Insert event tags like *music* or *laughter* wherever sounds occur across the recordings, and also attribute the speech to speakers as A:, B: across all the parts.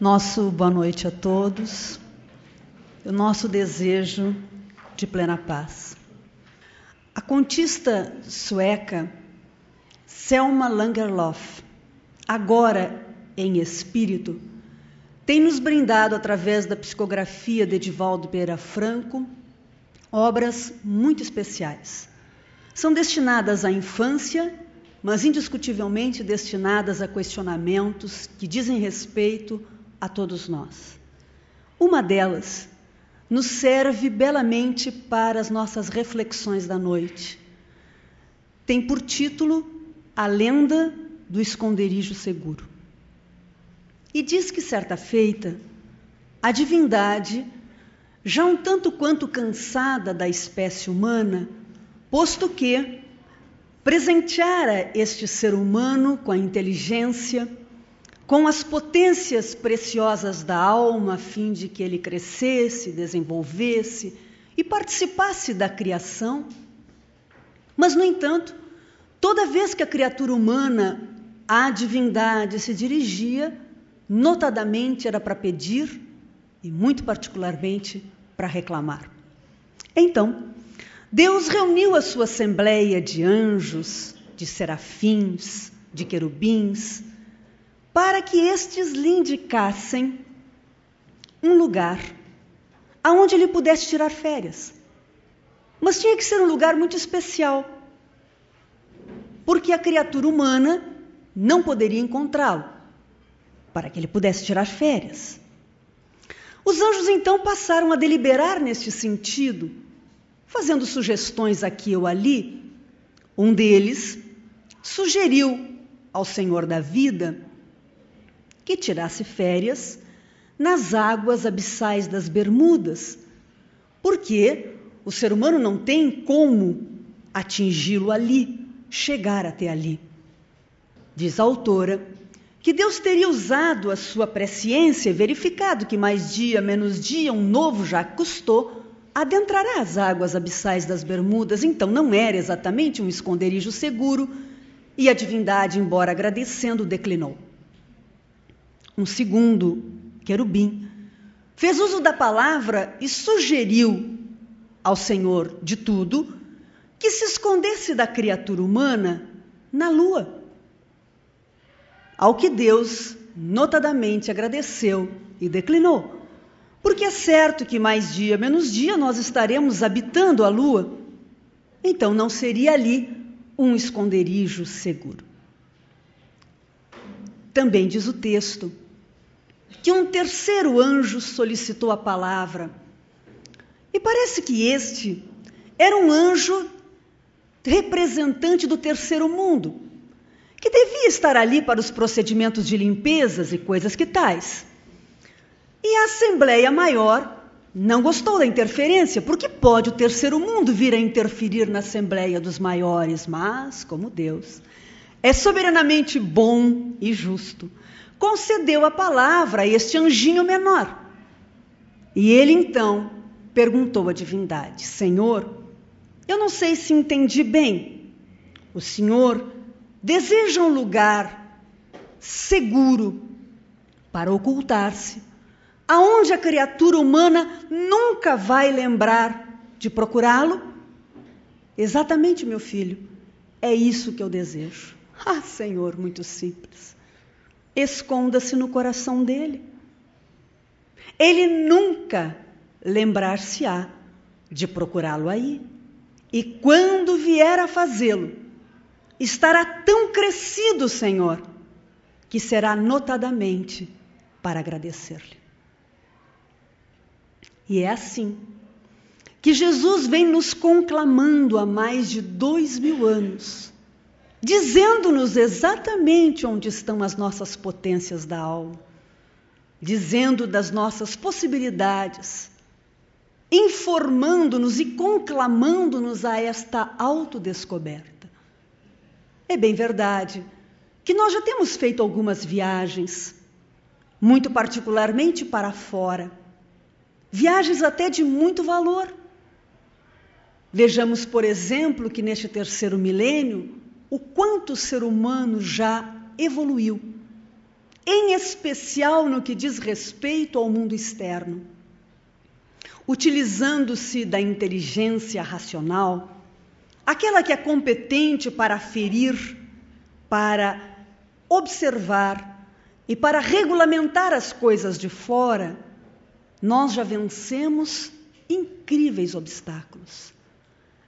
A: Nosso boa noite a todos. O nosso desejo de plena paz. A contista sueca Selma Lagerlof, agora em espírito, tem nos brindado através da psicografia de Edivaldo Pereira Franco obras muito especiais. São destinadas à infância, mas indiscutivelmente destinadas a questionamentos que dizem respeito a todos nós. Uma delas nos serve belamente para as nossas reflexões da noite. Tem por título A Lenda do Esconderijo Seguro. E diz que certa feita, a divindade, já um tanto quanto cansada da espécie humana, posto que presenteara este ser humano com a inteligência, com as potências preciosas da alma, a fim de que ele crescesse, desenvolvesse e participasse da criação. Mas, no entanto, toda vez que a criatura humana à divindade se dirigia, notadamente era para pedir e, muito particularmente, para reclamar. Então, Deus reuniu a sua assembleia de anjos, de serafins, de querubins, para que estes lhe indicassem um lugar aonde ele pudesse tirar férias. Mas tinha que ser um lugar muito especial, porque a criatura humana não poderia encontrá-lo, para que ele pudesse tirar férias. Os anjos então passaram a deliberar neste sentido, fazendo sugestões aqui ou ali. Um deles sugeriu ao Senhor da vida que tirasse férias nas águas abissais das Bermudas, porque o ser humano não tem como atingi-lo ali, chegar até ali. Diz a autora que Deus teria usado a sua presciência e verificado que mais dia, menos dia, um novo já custou, adentrará as águas abissais das Bermudas, então não era exatamente um esconderijo seguro, e a divindade, embora agradecendo, declinou um segundo querubim, fez uso da palavra e sugeriu ao Senhor de tudo que se escondesse da criatura humana na lua. Ao que Deus notadamente agradeceu e declinou. Porque é certo que mais dia menos dia nós estaremos habitando a lua, então não seria ali um esconderijo seguro. Também diz o texto que um terceiro anjo solicitou a palavra. E parece que este era um anjo representante do terceiro mundo, que devia estar ali para os procedimentos de limpezas e coisas que tais. E a Assembleia Maior não gostou da interferência, porque pode o terceiro mundo vir a interferir na Assembleia dos Maiores, mas, como Deus é soberanamente bom e justo, concedeu a palavra a este anjinho menor. E ele então perguntou à divindade: Senhor, eu não sei se entendi bem. O Senhor deseja um lugar seguro para ocultar-se, aonde a criatura humana nunca vai lembrar de procurá-lo? Exatamente, meu filho, é isso que eu desejo. Ah, Senhor, muito simples esconda-se no coração dele. Ele nunca lembrar-se-á de procurá-lo aí. E quando vier a fazê-lo, estará tão crescido, Senhor, que será notadamente para agradecer-lhe. E é assim que Jesus vem nos conclamando há mais de dois mil anos dizendo-nos exatamente onde estão as nossas potências da alma, dizendo das nossas possibilidades, informando-nos e conclamando-nos a esta autodescoberta. É bem verdade que nós já temos feito algumas viagens, muito particularmente para fora, viagens até de muito valor. Vejamos, por exemplo, que neste terceiro milênio o quanto o ser humano já evoluiu. em especial no que diz respeito ao mundo externo. Utilizando-se da inteligência racional, aquela que é competente para ferir, para observar e para regulamentar as coisas de fora, nós já vencemos incríveis obstáculos.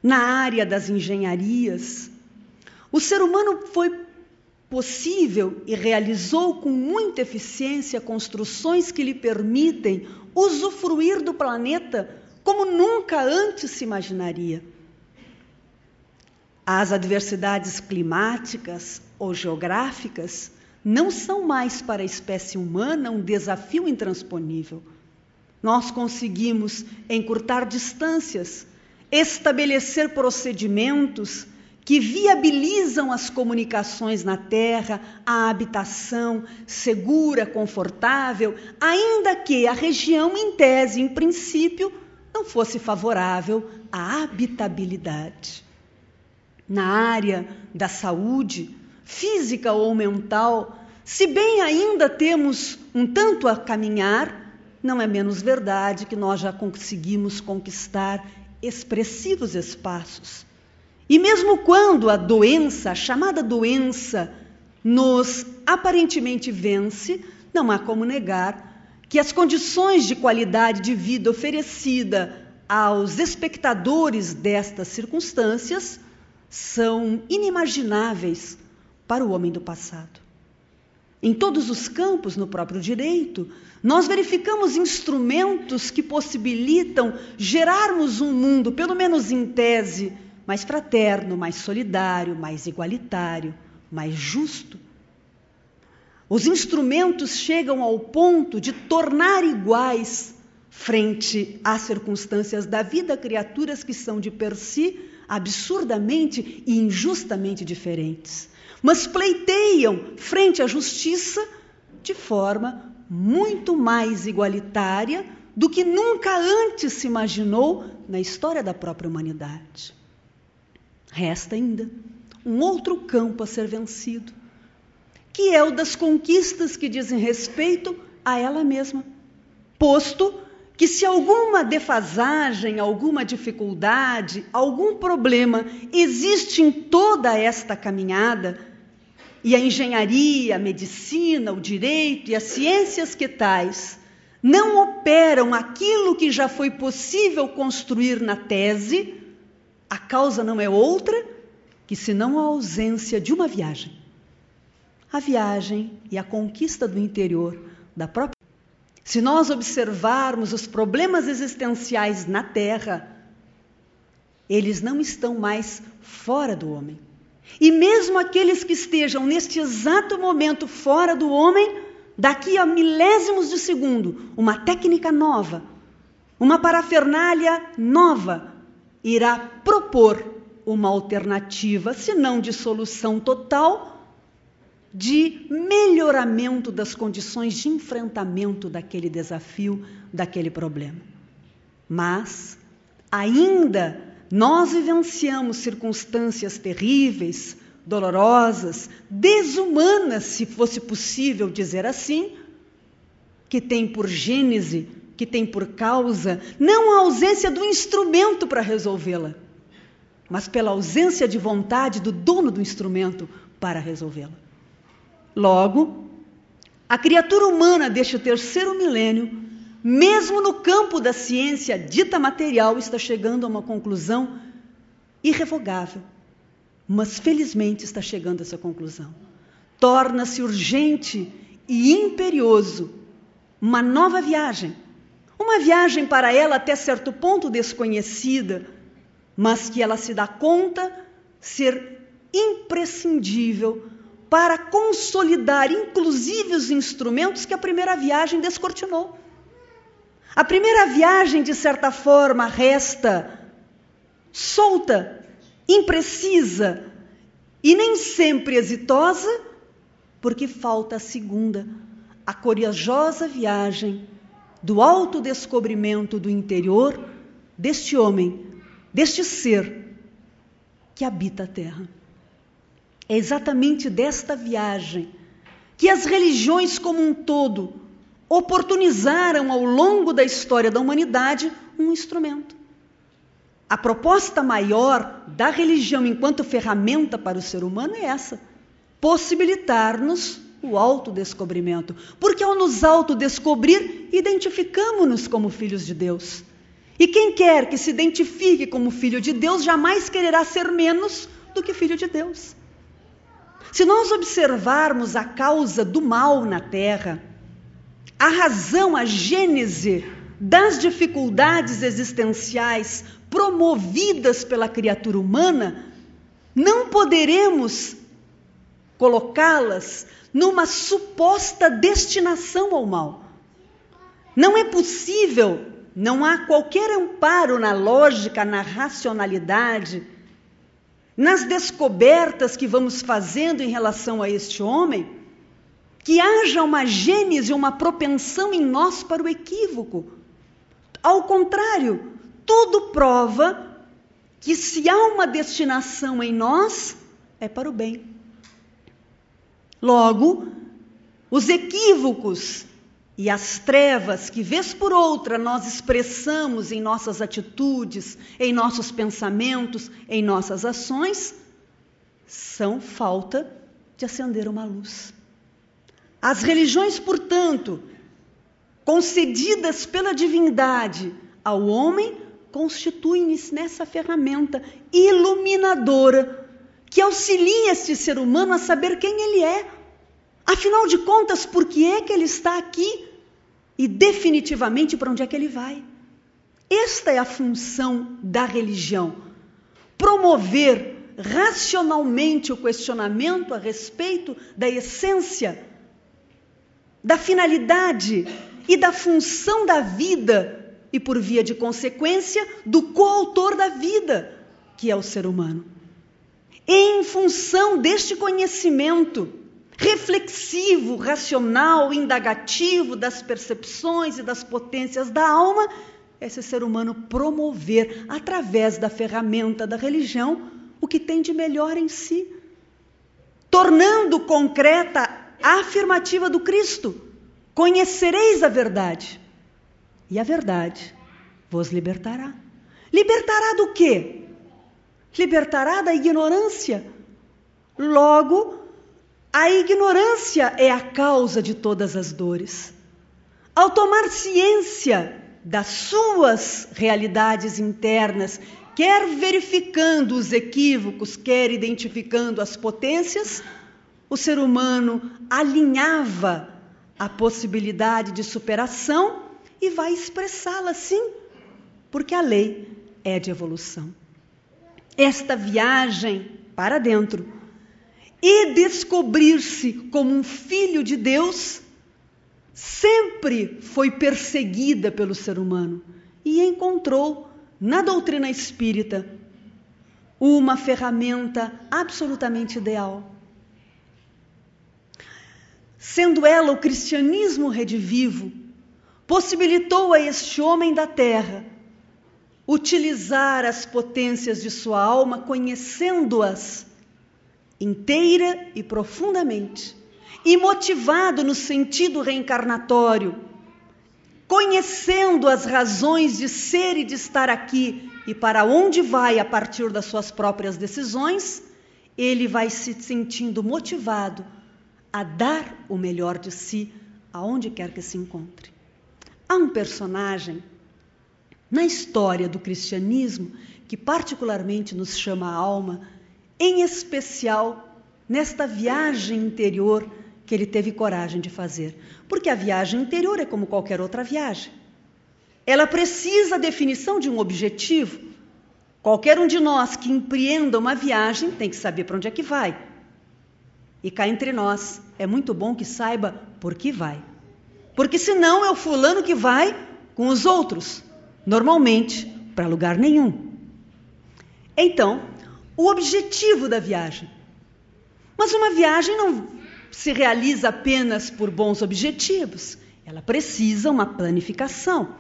A: Na área das engenharias, o ser humano foi possível e realizou com muita eficiência construções que lhe permitem usufruir do planeta como nunca antes se imaginaria. As adversidades climáticas ou geográficas não são mais para a espécie humana um desafio intransponível. Nós conseguimos encurtar distâncias, estabelecer procedimentos que viabilizam as comunicações na Terra, a habitação segura, confortável, ainda que a região, em tese, em princípio, não fosse favorável à habitabilidade. Na área da saúde, física ou mental, se bem ainda temos um tanto a caminhar, não é menos verdade que nós já conseguimos conquistar expressivos espaços e mesmo quando a doença, a chamada doença, nos aparentemente vence, não há como negar que as condições de qualidade de vida oferecida aos espectadores destas circunstâncias são inimagináveis para o homem do passado. Em todos os campos, no próprio direito, nós verificamos instrumentos que possibilitam gerarmos um mundo, pelo menos em tese, mais fraterno, mais solidário, mais igualitário, mais justo. Os instrumentos chegam ao ponto de tornar iguais, frente às circunstâncias da vida, criaturas que são de per si absurdamente e injustamente diferentes, mas pleiteiam frente à justiça de forma muito mais igualitária do que nunca antes se imaginou na história da própria humanidade. Resta ainda um outro campo a ser vencido, que é o das conquistas que dizem respeito a ela mesma. Posto que, se alguma defasagem, alguma dificuldade, algum problema existe em toda esta caminhada, e a engenharia, a medicina, o direito e as ciências que tais não operam aquilo que já foi possível construir na tese, a causa não é outra que senão a ausência de uma viagem. A viagem e a conquista do interior da própria. Se nós observarmos os problemas existenciais na Terra, eles não estão mais fora do homem. E mesmo aqueles que estejam neste exato momento fora do homem, daqui a milésimos de segundo, uma técnica nova, uma parafernália nova irá propor uma alternativa, se não de solução total, de melhoramento das condições de enfrentamento daquele desafio, daquele problema. Mas ainda nós vivenciamos circunstâncias terríveis, dolorosas, desumanas, se fosse possível dizer assim, que tem por gênese que tem por causa não a ausência do instrumento para resolvê-la, mas pela ausência de vontade do dono do instrumento para resolvê-la. Logo, a criatura humana deste terceiro milênio, mesmo no campo da ciência dita material, está chegando a uma conclusão irrevogável. Mas felizmente está chegando a essa conclusão. Torna-se urgente e imperioso uma nova viagem uma viagem para ela até certo ponto desconhecida, mas que ela se dá conta ser imprescindível para consolidar inclusive os instrumentos que a primeira viagem descortinou. A primeira viagem, de certa forma, resta solta, imprecisa e nem sempre exitosa, porque falta a segunda, a corajosa viagem do autodescobrimento do interior deste homem, deste ser que habita a Terra. É exatamente desta viagem que as religiões como um todo oportunizaram ao longo da história da humanidade um instrumento. A proposta maior da religião enquanto ferramenta para o ser humano é essa: possibilitar-nos o autodescobrimento. Porque ao nos autodescobrir, identificamos-nos como filhos de Deus. E quem quer que se identifique como filho de Deus jamais quererá ser menos do que filho de Deus. Se nós observarmos a causa do mal na terra, a razão, a gênese das dificuldades existenciais promovidas pela criatura humana, não poderemos colocá-las numa suposta destinação ao mal. Não é possível, não há qualquer amparo na lógica, na racionalidade, nas descobertas que vamos fazendo em relação a este homem, que haja uma gênese, uma propensão em nós para o equívoco. Ao contrário, tudo prova que se há uma destinação em nós, é para o bem. Logo, os equívocos e as trevas que, vez por outra, nós expressamos em nossas atitudes, em nossos pensamentos, em nossas ações, são falta de acender uma luz. As religiões, portanto, concedidas pela divindade ao homem, constituem-se nessa ferramenta iluminadora que auxilie este ser humano a saber quem ele é. Afinal de contas, por que é que ele está aqui? E definitivamente para onde é que ele vai? Esta é a função da religião: promover racionalmente o questionamento a respeito da essência, da finalidade e da função da vida, e por via de consequência, do coautor da vida, que é o ser humano em função deste conhecimento reflexivo, racional, indagativo das percepções e das potências da alma, esse ser humano promover, através da ferramenta da religião, o que tem de melhor em si, tornando concreta a afirmativa do Cristo: conhecereis a verdade, e a verdade vos libertará. Libertará do quê? libertará da ignorância. Logo, a ignorância é a causa de todas as dores. Ao tomar ciência das suas realidades internas, quer verificando os equívocos, quer identificando as potências, o ser humano alinhava a possibilidade de superação e vai expressá-la sim, porque a lei é de evolução esta viagem para dentro e descobrir-se como um filho de Deus sempre foi perseguida pelo ser humano e encontrou na doutrina espírita uma ferramenta absolutamente ideal. Sendo ela o cristianismo redivivo, possibilitou a este homem da terra utilizar as potências de sua alma, conhecendo-as inteira e profundamente, e motivado no sentido reencarnatório, conhecendo as razões de ser e de estar aqui e para onde vai a partir das suas próprias decisões, ele vai se sentindo motivado a dar o melhor de si aonde quer que se encontre. Há um personagem na história do cristianismo, que particularmente nos chama a alma, em especial nesta viagem interior que ele teve coragem de fazer. Porque a viagem interior é como qualquer outra viagem. Ela precisa definição de um objetivo. Qualquer um de nós que empreenda uma viagem tem que saber para onde é que vai. E cá entre nós, é muito bom que saiba por que vai. Porque senão é o fulano que vai com os outros normalmente para lugar nenhum. Então, o objetivo da viagem. Mas uma viagem não se realiza apenas por bons objetivos, ela precisa uma planificação.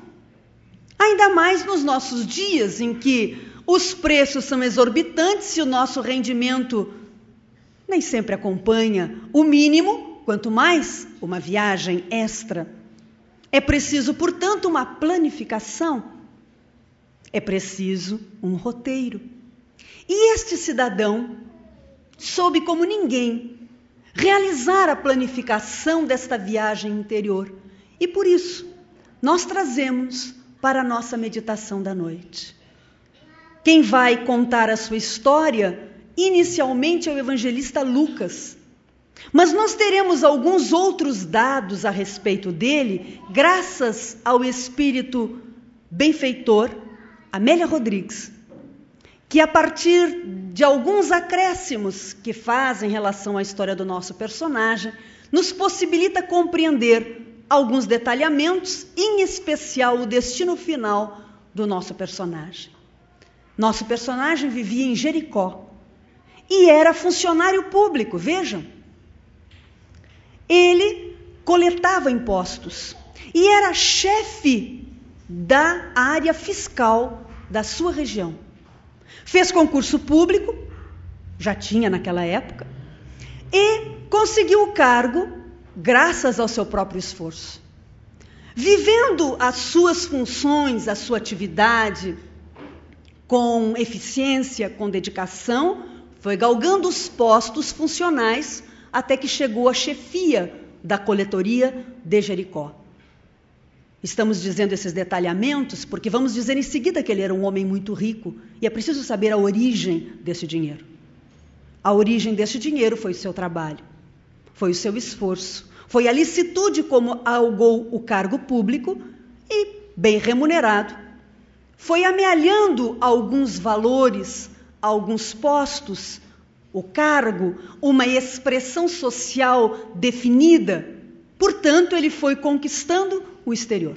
A: Ainda mais nos nossos dias em que os preços são exorbitantes e o nosso rendimento nem sempre acompanha o mínimo, quanto mais uma viagem extra. É preciso, portanto, uma planificação. É preciso um roteiro. E este cidadão soube como ninguém realizar a planificação desta viagem interior. E por isso, nós trazemos para a nossa meditação da noite. Quem vai contar a sua história inicialmente é o evangelista Lucas. Mas nós teremos alguns outros dados a respeito dele, graças ao espírito benfeitor Amélia Rodrigues, que a partir de alguns acréscimos que faz em relação à história do nosso personagem, nos possibilita compreender alguns detalhamentos, em especial o destino final do nosso personagem. Nosso personagem vivia em Jericó e era funcionário público, vejam. Ele coletava impostos e era chefe da área fiscal da sua região. Fez concurso público, já tinha naquela época, e conseguiu o cargo graças ao seu próprio esforço. Vivendo as suas funções, a sua atividade com eficiência, com dedicação, foi galgando os postos funcionais até que chegou à chefia da coletoria de Jericó. Estamos dizendo esses detalhamentos porque vamos dizer em seguida que ele era um homem muito rico e é preciso saber a origem desse dinheiro. A origem desse dinheiro foi o seu trabalho, foi o seu esforço, foi a licitude como algou o cargo público e, bem remunerado, foi amealhando alguns valores, alguns postos, o cargo, uma expressão social definida. Portanto, ele foi conquistando o exterior.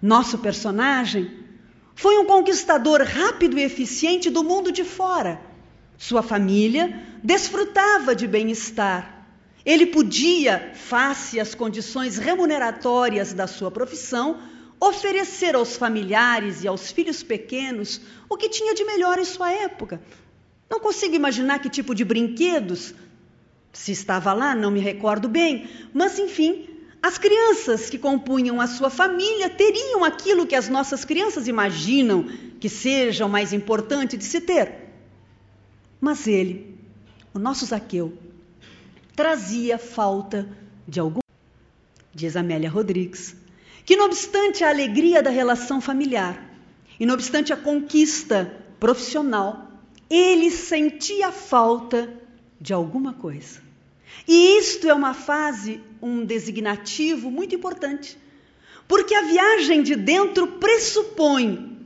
A: Nosso personagem foi um conquistador rápido e eficiente do mundo de fora. Sua família desfrutava de bem-estar. Ele podia, face às condições remuneratórias da sua profissão, oferecer aos familiares e aos filhos pequenos o que tinha de melhor em sua época. Não consigo imaginar que tipo de brinquedos, se estava lá, não me recordo bem, mas enfim, as crianças que compunham a sua família teriam aquilo que as nossas crianças imaginam que seja o mais importante de se ter. Mas ele, o nosso Zaqueu, trazia falta de algum. Diz Amélia Rodrigues, que não obstante a alegria da relação familiar e não obstante a conquista profissional, ele sentia falta de alguma coisa. E isto é uma fase, um designativo muito importante, porque a viagem de dentro pressupõe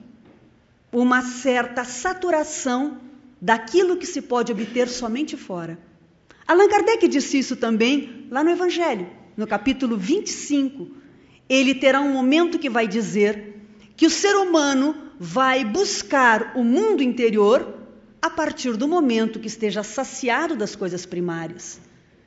A: uma certa saturação daquilo que se pode obter somente fora. Allan Kardec disse isso também lá no Evangelho, no capítulo 25. Ele terá um momento que vai dizer que o ser humano vai buscar o mundo interior a partir do momento que esteja saciado das coisas primárias.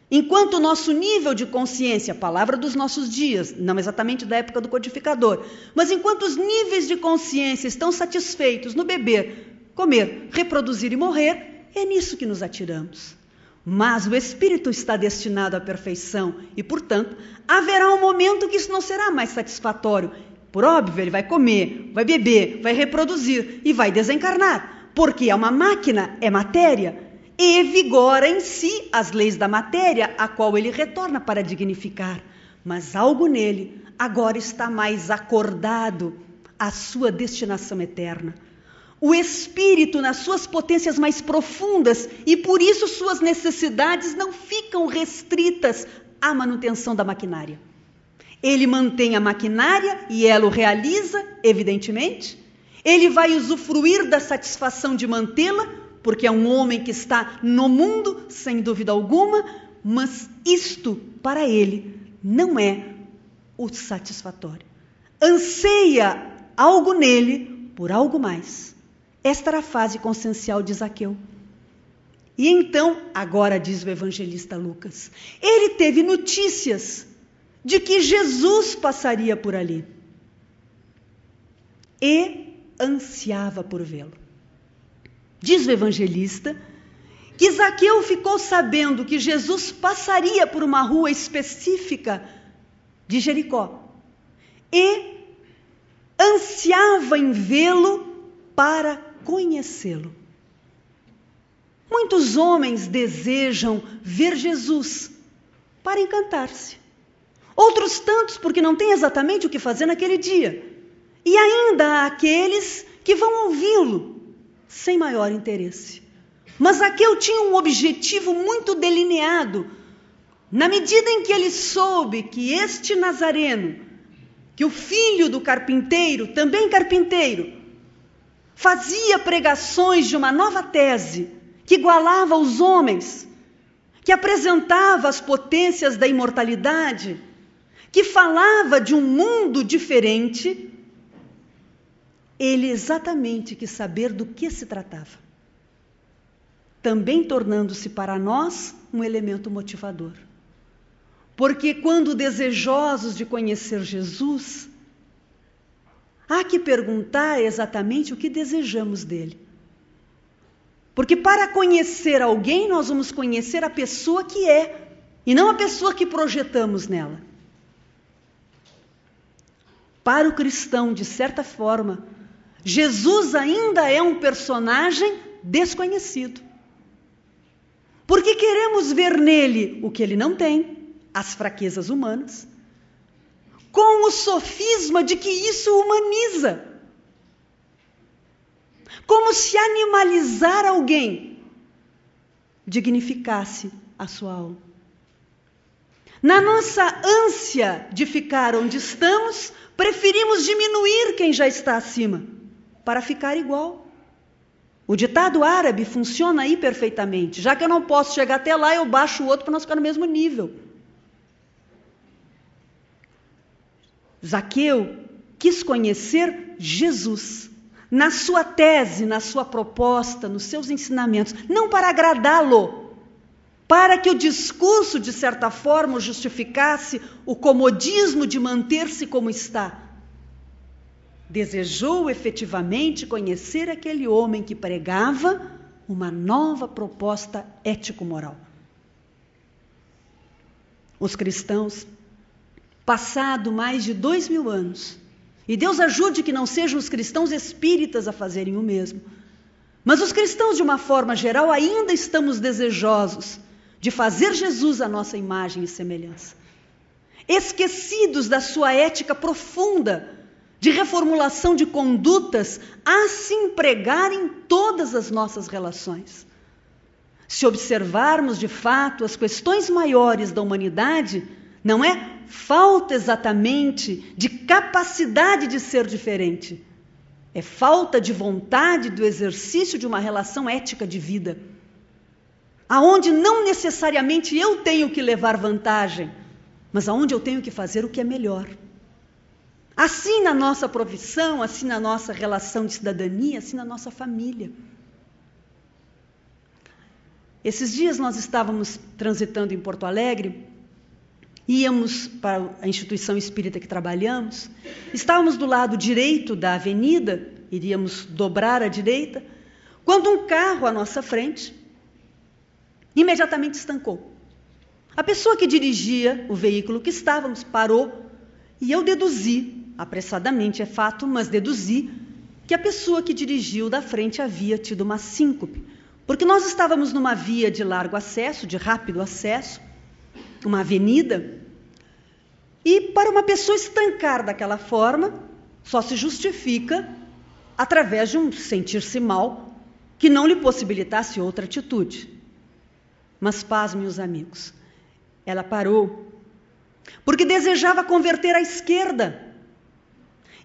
A: Enquanto o nosso nível de consciência, palavra dos nossos dias, não exatamente da época do codificador, mas enquanto os níveis de consciência estão satisfeitos no beber, comer, reproduzir e morrer, é nisso que nos atiramos. Mas o espírito está destinado à perfeição e, portanto, haverá um momento que isso não será mais satisfatório. Por óbvio, ele vai comer, vai beber, vai reproduzir e vai desencarnar, porque é uma máquina, é matéria e vigora em si as leis da matéria, a qual ele retorna para dignificar. Mas algo nele agora está mais acordado à sua destinação eterna. O espírito nas suas potências mais profundas e por isso suas necessidades não ficam restritas à manutenção da maquinária. Ele mantém a maquinária e ela o realiza, evidentemente. Ele vai usufruir da satisfação de mantê-la, porque é um homem que está no mundo, sem dúvida alguma, mas isto para ele não é o satisfatório. Anseia algo nele por algo mais. Esta era a fase consciencial de Zaqueu. E então, agora diz o evangelista Lucas, ele teve notícias de que Jesus passaria por ali e ansiava por vê-lo. Diz o evangelista que Zaqueu ficou sabendo que Jesus passaria por uma rua específica de Jericó e ansiava em vê-lo para conhecê-lo. Muitos homens desejam ver Jesus para encantar-se. Outros tantos porque não têm exatamente o que fazer naquele dia. E ainda há aqueles que vão ouvi-lo sem maior interesse. Mas Zaqueu tinha um objetivo muito delineado. Na medida em que ele soube que este Nazareno, que o filho do carpinteiro, também carpinteiro, fazia pregações de uma nova tese que igualava os homens, que apresentava as potências da imortalidade, que falava de um mundo diferente, ele exatamente quis saber do que se tratava também tornando-se para nós um elemento motivador. Porque quando desejosos de conhecer Jesus, há que perguntar exatamente o que desejamos dele. Porque para conhecer alguém, nós vamos conhecer a pessoa que é, e não a pessoa que projetamos nela. Para o cristão, de certa forma, Jesus ainda é um personagem desconhecido. Porque queremos ver nele o que ele não tem, as fraquezas humanas, com o sofisma de que isso humaniza. Como se animalizar alguém dignificasse a sua alma. Na nossa ânsia de ficar onde estamos, preferimos diminuir quem já está acima para ficar igual. O ditado árabe funciona aí perfeitamente. Já que eu não posso chegar até lá, eu baixo o outro para nós ficar no mesmo nível. Zaqueu quis conhecer Jesus na sua tese, na sua proposta, nos seus ensinamentos, não para agradá-lo, para que o discurso, de certa forma, justificasse o comodismo de manter-se como está desejou efetivamente conhecer aquele homem que pregava uma nova proposta ético-moral. Os cristãos, passado mais de dois mil anos, e Deus ajude que não sejam os cristãos espíritas a fazerem o mesmo, mas os cristãos, de uma forma geral, ainda estamos desejosos de fazer Jesus a nossa imagem e semelhança, esquecidos da sua ética profunda de reformulação de condutas a se empregar em todas as nossas relações. Se observarmos de fato as questões maiores da humanidade, não é falta exatamente de capacidade de ser diferente, é falta de vontade do exercício de uma relação ética de vida, aonde não necessariamente eu tenho que levar vantagem, mas aonde eu tenho que fazer o que é melhor. Assim na nossa profissão, assim na nossa relação de cidadania, assim na nossa família. Esses dias nós estávamos transitando em Porto Alegre, íamos para a instituição espírita que trabalhamos, estávamos do lado direito da avenida, iríamos dobrar à direita, quando um carro à nossa frente imediatamente estancou. A pessoa que dirigia o veículo que estávamos parou e eu deduzi apressadamente, é fato, mas deduzi que a pessoa que dirigiu da frente havia tido uma síncope, porque nós estávamos numa via de largo acesso, de rápido acesso, uma avenida, e para uma pessoa estancar daquela forma, só se justifica através de um sentir-se mal que não lhe possibilitasse outra atitude. Mas pasme os amigos, ela parou porque desejava converter à esquerda.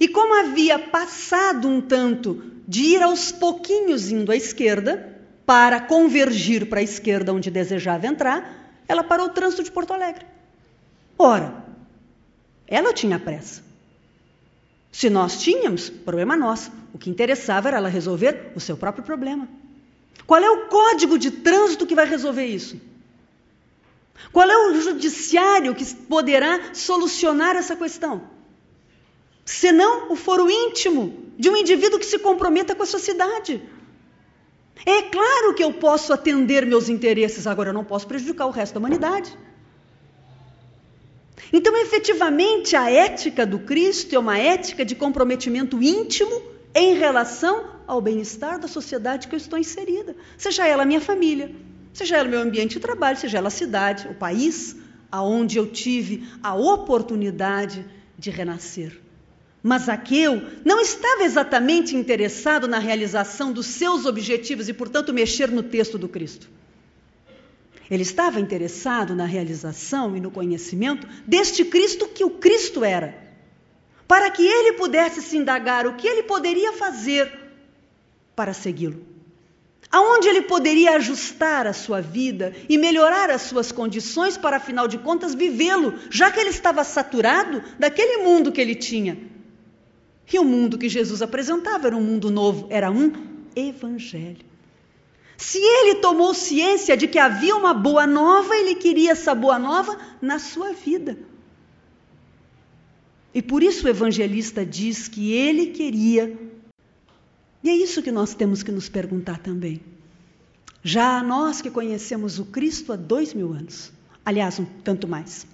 A: E como havia passado um tanto de ir aos pouquinhos indo à esquerda, para convergir para a esquerda onde desejava entrar, ela parou o trânsito de Porto Alegre. Ora, ela tinha pressa. Se nós tínhamos, problema nosso. O que interessava era ela resolver o seu próprio problema. Qual é o código de trânsito que vai resolver isso? Qual é o judiciário que poderá solucionar essa questão? Senão o foro íntimo de um indivíduo que se comprometa com a sociedade. É claro que eu posso atender meus interesses, agora eu não posso prejudicar o resto da humanidade. Então, efetivamente, a ética do Cristo é uma ética de comprometimento íntimo em relação ao bem-estar da sociedade que eu estou inserida, seja ela a minha família, seja ela o meu ambiente de trabalho, seja ela a cidade, o país aonde eu tive a oportunidade de renascer. Mas Zaqueu não estava exatamente interessado na realização dos seus objetivos e, portanto, mexer no texto do Cristo. Ele estava interessado na realização e no conhecimento deste Cristo que o Cristo era, para que ele pudesse se indagar o que ele poderia fazer para segui-lo. Aonde ele poderia ajustar a sua vida e melhorar as suas condições para, afinal de contas, vivê-lo, já que ele estava saturado daquele mundo que ele tinha. E o mundo que Jesus apresentava era um mundo novo, era um evangelho. Se ele tomou ciência de que havia uma boa nova, ele queria essa boa nova na sua vida. E por isso o evangelista diz que ele queria e é isso que nós temos que nos perguntar também. Já nós que conhecemos o Cristo há dois mil anos, aliás, um tanto mais,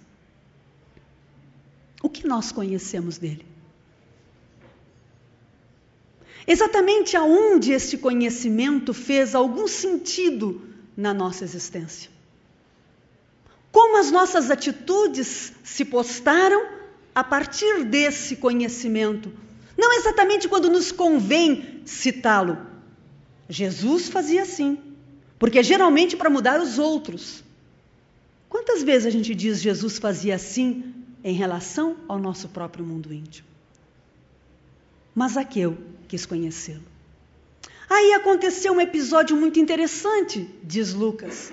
A: o que nós conhecemos dele? Exatamente aonde este conhecimento fez algum sentido na nossa existência? Como as nossas atitudes se postaram a partir desse conhecimento? Não exatamente quando nos convém citá-lo. Jesus fazia assim, porque geralmente para mudar os outros. Quantas vezes a gente diz Jesus fazia assim em relação ao nosso próprio mundo íntimo? Mas Zaqueu quis conhecê-lo. Aí aconteceu um episódio muito interessante, diz Lucas.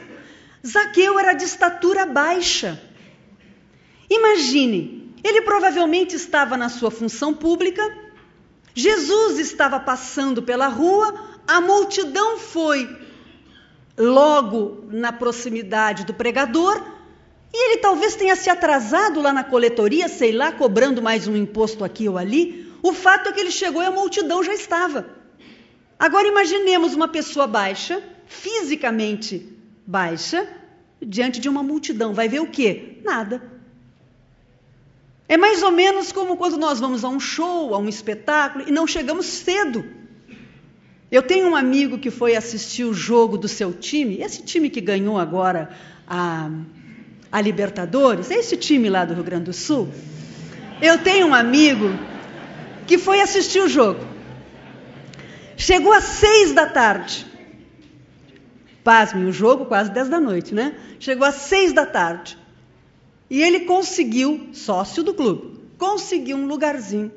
A: Zaqueu era de estatura baixa. Imagine, ele provavelmente estava na sua função pública Jesus estava passando pela rua, a multidão foi logo na proximidade do pregador e ele talvez tenha se atrasado lá na coletoria, sei lá, cobrando mais um imposto aqui ou ali. O fato é que ele chegou e a multidão já estava. Agora imaginemos uma pessoa baixa, fisicamente baixa, diante de uma multidão. Vai ver o quê? Nada. É mais ou menos como quando nós vamos a um show, a um espetáculo e não chegamos cedo. Eu tenho um amigo que foi assistir o jogo do seu time, esse time que ganhou agora a, a Libertadores, é esse time lá do Rio Grande do Sul. Eu tenho um amigo que foi assistir o jogo. Chegou às seis da tarde. Pasme, o jogo quase dez da noite, né? Chegou às seis da tarde. E ele conseguiu, sócio do clube, conseguiu um lugarzinho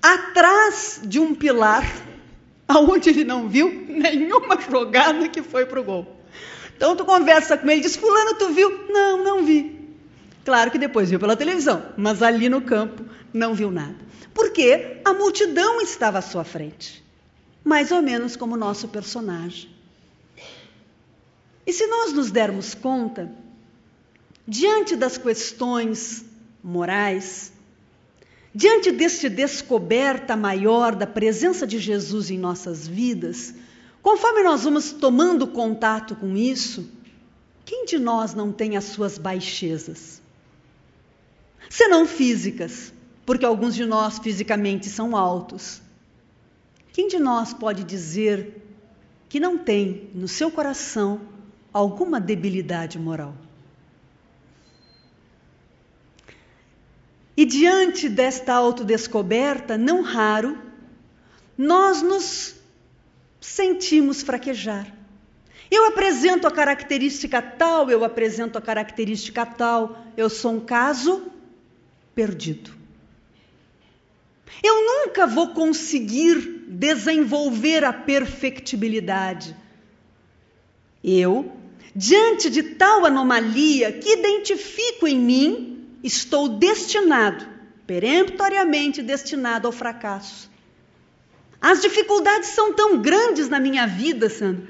A: atrás de um pilar, *laughs* aonde ele não viu nenhuma *laughs* jogada que foi para o gol. Então tu conversa com ele, diz: Fulano, tu viu? Não, não vi. Claro que depois viu pela televisão, mas ali no campo não viu nada. Porque a multidão estava à sua frente. Mais ou menos como nosso personagem. E se nós nos dermos conta Diante das questões morais, diante deste descoberta maior da presença de Jesus em nossas vidas, conforme nós vamos tomando contato com isso, quem de nós não tem as suas baixezas? Senão físicas, porque alguns de nós fisicamente são altos. Quem de nós pode dizer que não tem no seu coração alguma debilidade moral? E diante desta autodescoberta, não raro, nós nos sentimos fraquejar. Eu apresento a característica tal, eu apresento a característica tal, eu sou um caso perdido. Eu nunca vou conseguir desenvolver a perfectibilidade. Eu, diante de tal anomalia que identifico em mim, estou destinado, peremptoriamente destinado ao fracasso. As dificuldades são tão grandes na minha vida, Sandra,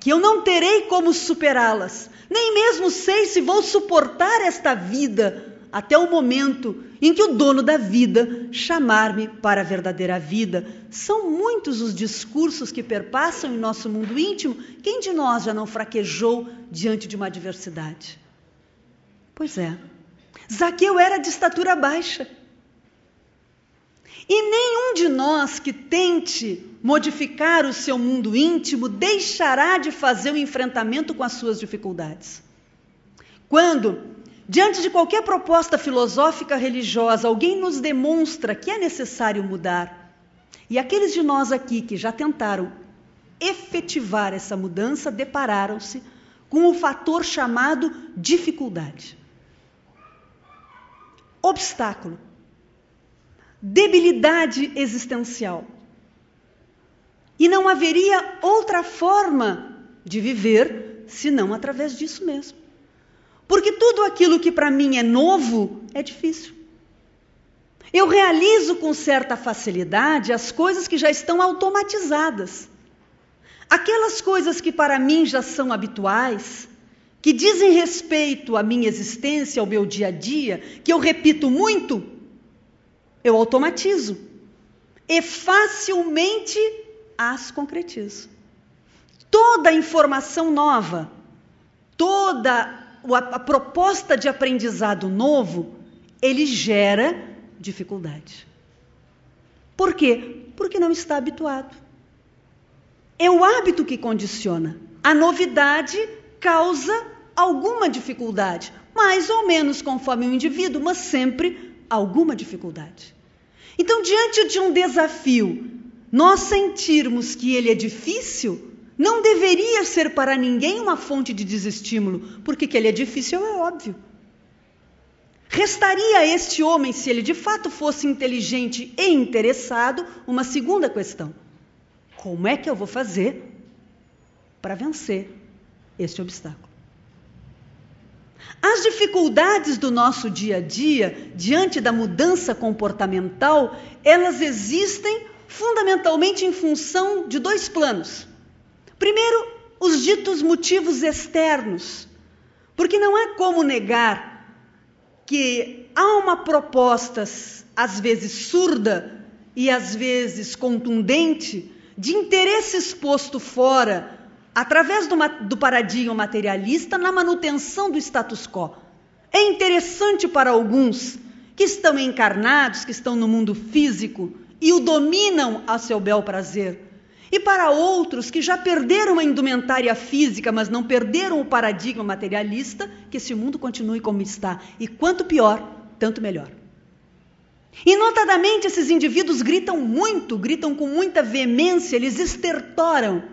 A: que eu não terei como superá-las. Nem mesmo sei se vou suportar esta vida até o momento em que o dono da vida chamar-me para a verdadeira vida. São muitos os discursos que perpassam em nosso mundo íntimo. Quem de nós já não fraquejou diante de uma adversidade? Pois é. Zaqueu era de estatura baixa. E nenhum de nós que tente modificar o seu mundo íntimo deixará de fazer o enfrentamento com as suas dificuldades. Quando, diante de qualquer proposta filosófica religiosa, alguém nos demonstra que é necessário mudar, e aqueles de nós aqui que já tentaram efetivar essa mudança depararam-se com o fator chamado dificuldade. Obstáculo debilidade existencial. E não haveria outra forma de viver senão através disso mesmo. Porque tudo aquilo que para mim é novo é difícil. Eu realizo com certa facilidade as coisas que já estão automatizadas. Aquelas coisas que para mim já são habituais, que dizem respeito à minha existência, ao meu dia a dia, que eu repito muito, eu automatizo e facilmente as concretizo. Toda informação nova, toda a proposta de aprendizado novo, ele gera dificuldade. Por quê? Porque não está habituado. É o hábito que condiciona. A novidade causa alguma dificuldade, mais ou menos conforme o indivíduo, mas sempre alguma dificuldade. Então, diante de um desafio, nós sentirmos que ele é difícil, não deveria ser para ninguém uma fonte de desestímulo, porque que ele é difícil é óbvio. Restaria a este homem, se ele de fato fosse inteligente e interessado, uma segunda questão: como é que eu vou fazer para vencer este obstáculo? As dificuldades do nosso dia a dia, diante da mudança comportamental, elas existem fundamentalmente em função de dois planos. Primeiro, os ditos motivos externos, porque não é como negar que há uma proposta, às vezes surda e às vezes contundente, de interesse exposto fora através do, do paradigma materialista, na manutenção do status quo. É interessante para alguns que estão encarnados, que estão no mundo físico e o dominam a seu bel prazer. E para outros que já perderam a indumentária física, mas não perderam o paradigma materialista, que esse mundo continue como está. E quanto pior, tanto melhor. E notadamente esses indivíduos gritam muito, gritam com muita veemência, eles estertoram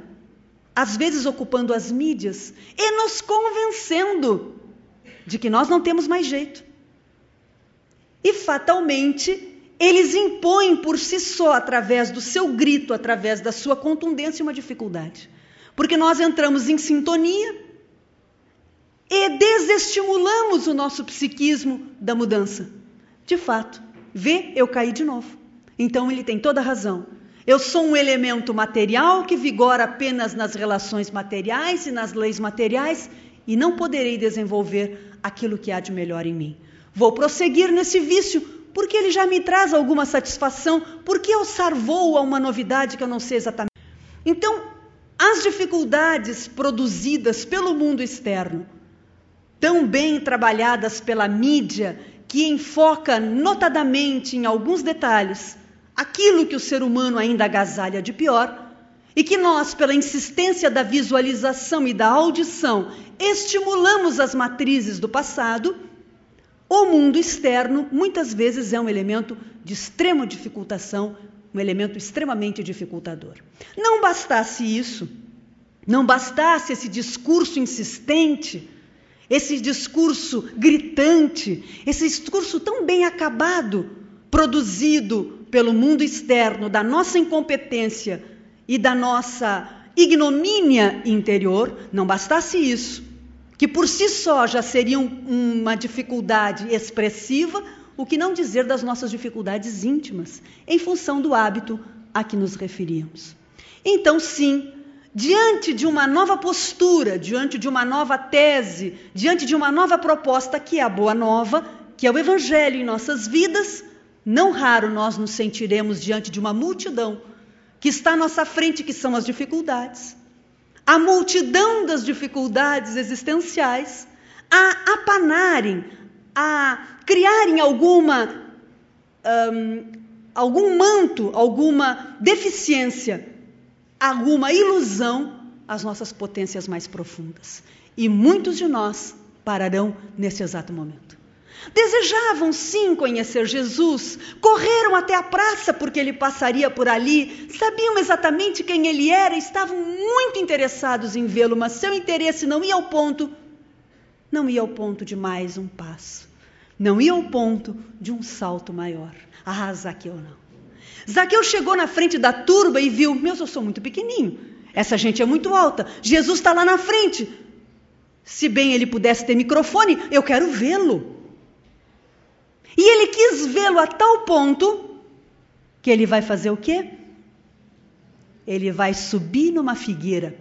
A: às vezes ocupando as mídias e nos convencendo de que nós não temos mais jeito. E fatalmente, eles impõem por si só, através do seu grito, através da sua contundência, uma dificuldade. Porque nós entramos em sintonia e desestimulamos o nosso psiquismo da mudança. De fato, vê, eu caí de novo. Então ele tem toda a razão. Eu sou um elemento material que vigora apenas nas relações materiais e nas leis materiais e não poderei desenvolver aquilo que há de melhor em mim. Vou prosseguir nesse vício porque ele já me traz alguma satisfação, porque alçar voo a uma novidade que eu não sei exatamente. Então, as dificuldades produzidas pelo mundo externo, tão bem trabalhadas pela mídia, que enfoca notadamente em alguns detalhes, aquilo que o ser humano ainda agasalha de pior, e que nós, pela insistência da visualização e da audição, estimulamos as matrizes do passado, o mundo externo muitas vezes é um elemento de extrema dificultação, um elemento extremamente dificultador. Não bastasse isso, não bastasse esse discurso insistente, esse discurso gritante, esse discurso tão bem acabado, produzido pelo mundo externo, da nossa incompetência e da nossa ignomínia interior, não bastasse isso, que por si só já seria uma dificuldade expressiva, o que não dizer das nossas dificuldades íntimas, em função do hábito a que nos referíamos. Então, sim, diante de uma nova postura, diante de uma nova tese, diante de uma nova proposta, que é a boa nova, que é o Evangelho em nossas vidas, não raro nós nos sentiremos diante de uma multidão que está à nossa frente, que são as dificuldades. A multidão das dificuldades existenciais a apanarem, a criarem alguma, um, algum manto, alguma deficiência, alguma ilusão às nossas potências mais profundas. E muitos de nós pararão nesse exato momento. Desejavam sim conhecer Jesus, correram até a praça porque ele passaria por ali, sabiam exatamente quem ele era, estavam muito interessados em vê-lo, mas seu interesse não ia ao ponto, não ia ao ponto de mais um passo, não ia ao ponto de um salto maior. Ah, Zaqueu não. Zaqueu chegou na frente da turba e viu: Meu, eu sou muito pequenininho, essa gente é muito alta, Jesus está lá na frente. Se bem ele pudesse ter microfone, eu quero vê-lo. E ele quis vê-lo a tal ponto que ele vai fazer o quê? Ele vai subir numa figueira.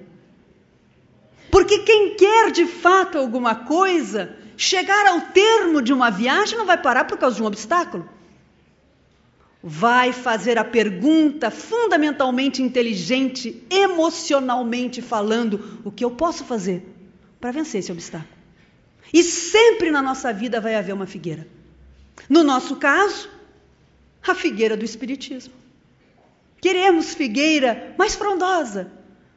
A: Porque quem quer de fato alguma coisa, chegar ao termo de uma viagem não vai parar por causa de um obstáculo. Vai fazer a pergunta fundamentalmente inteligente, emocionalmente falando: o que eu posso fazer para vencer esse obstáculo? E sempre na nossa vida vai haver uma figueira. No nosso caso, a figueira do Espiritismo. Queremos figueira mais frondosa,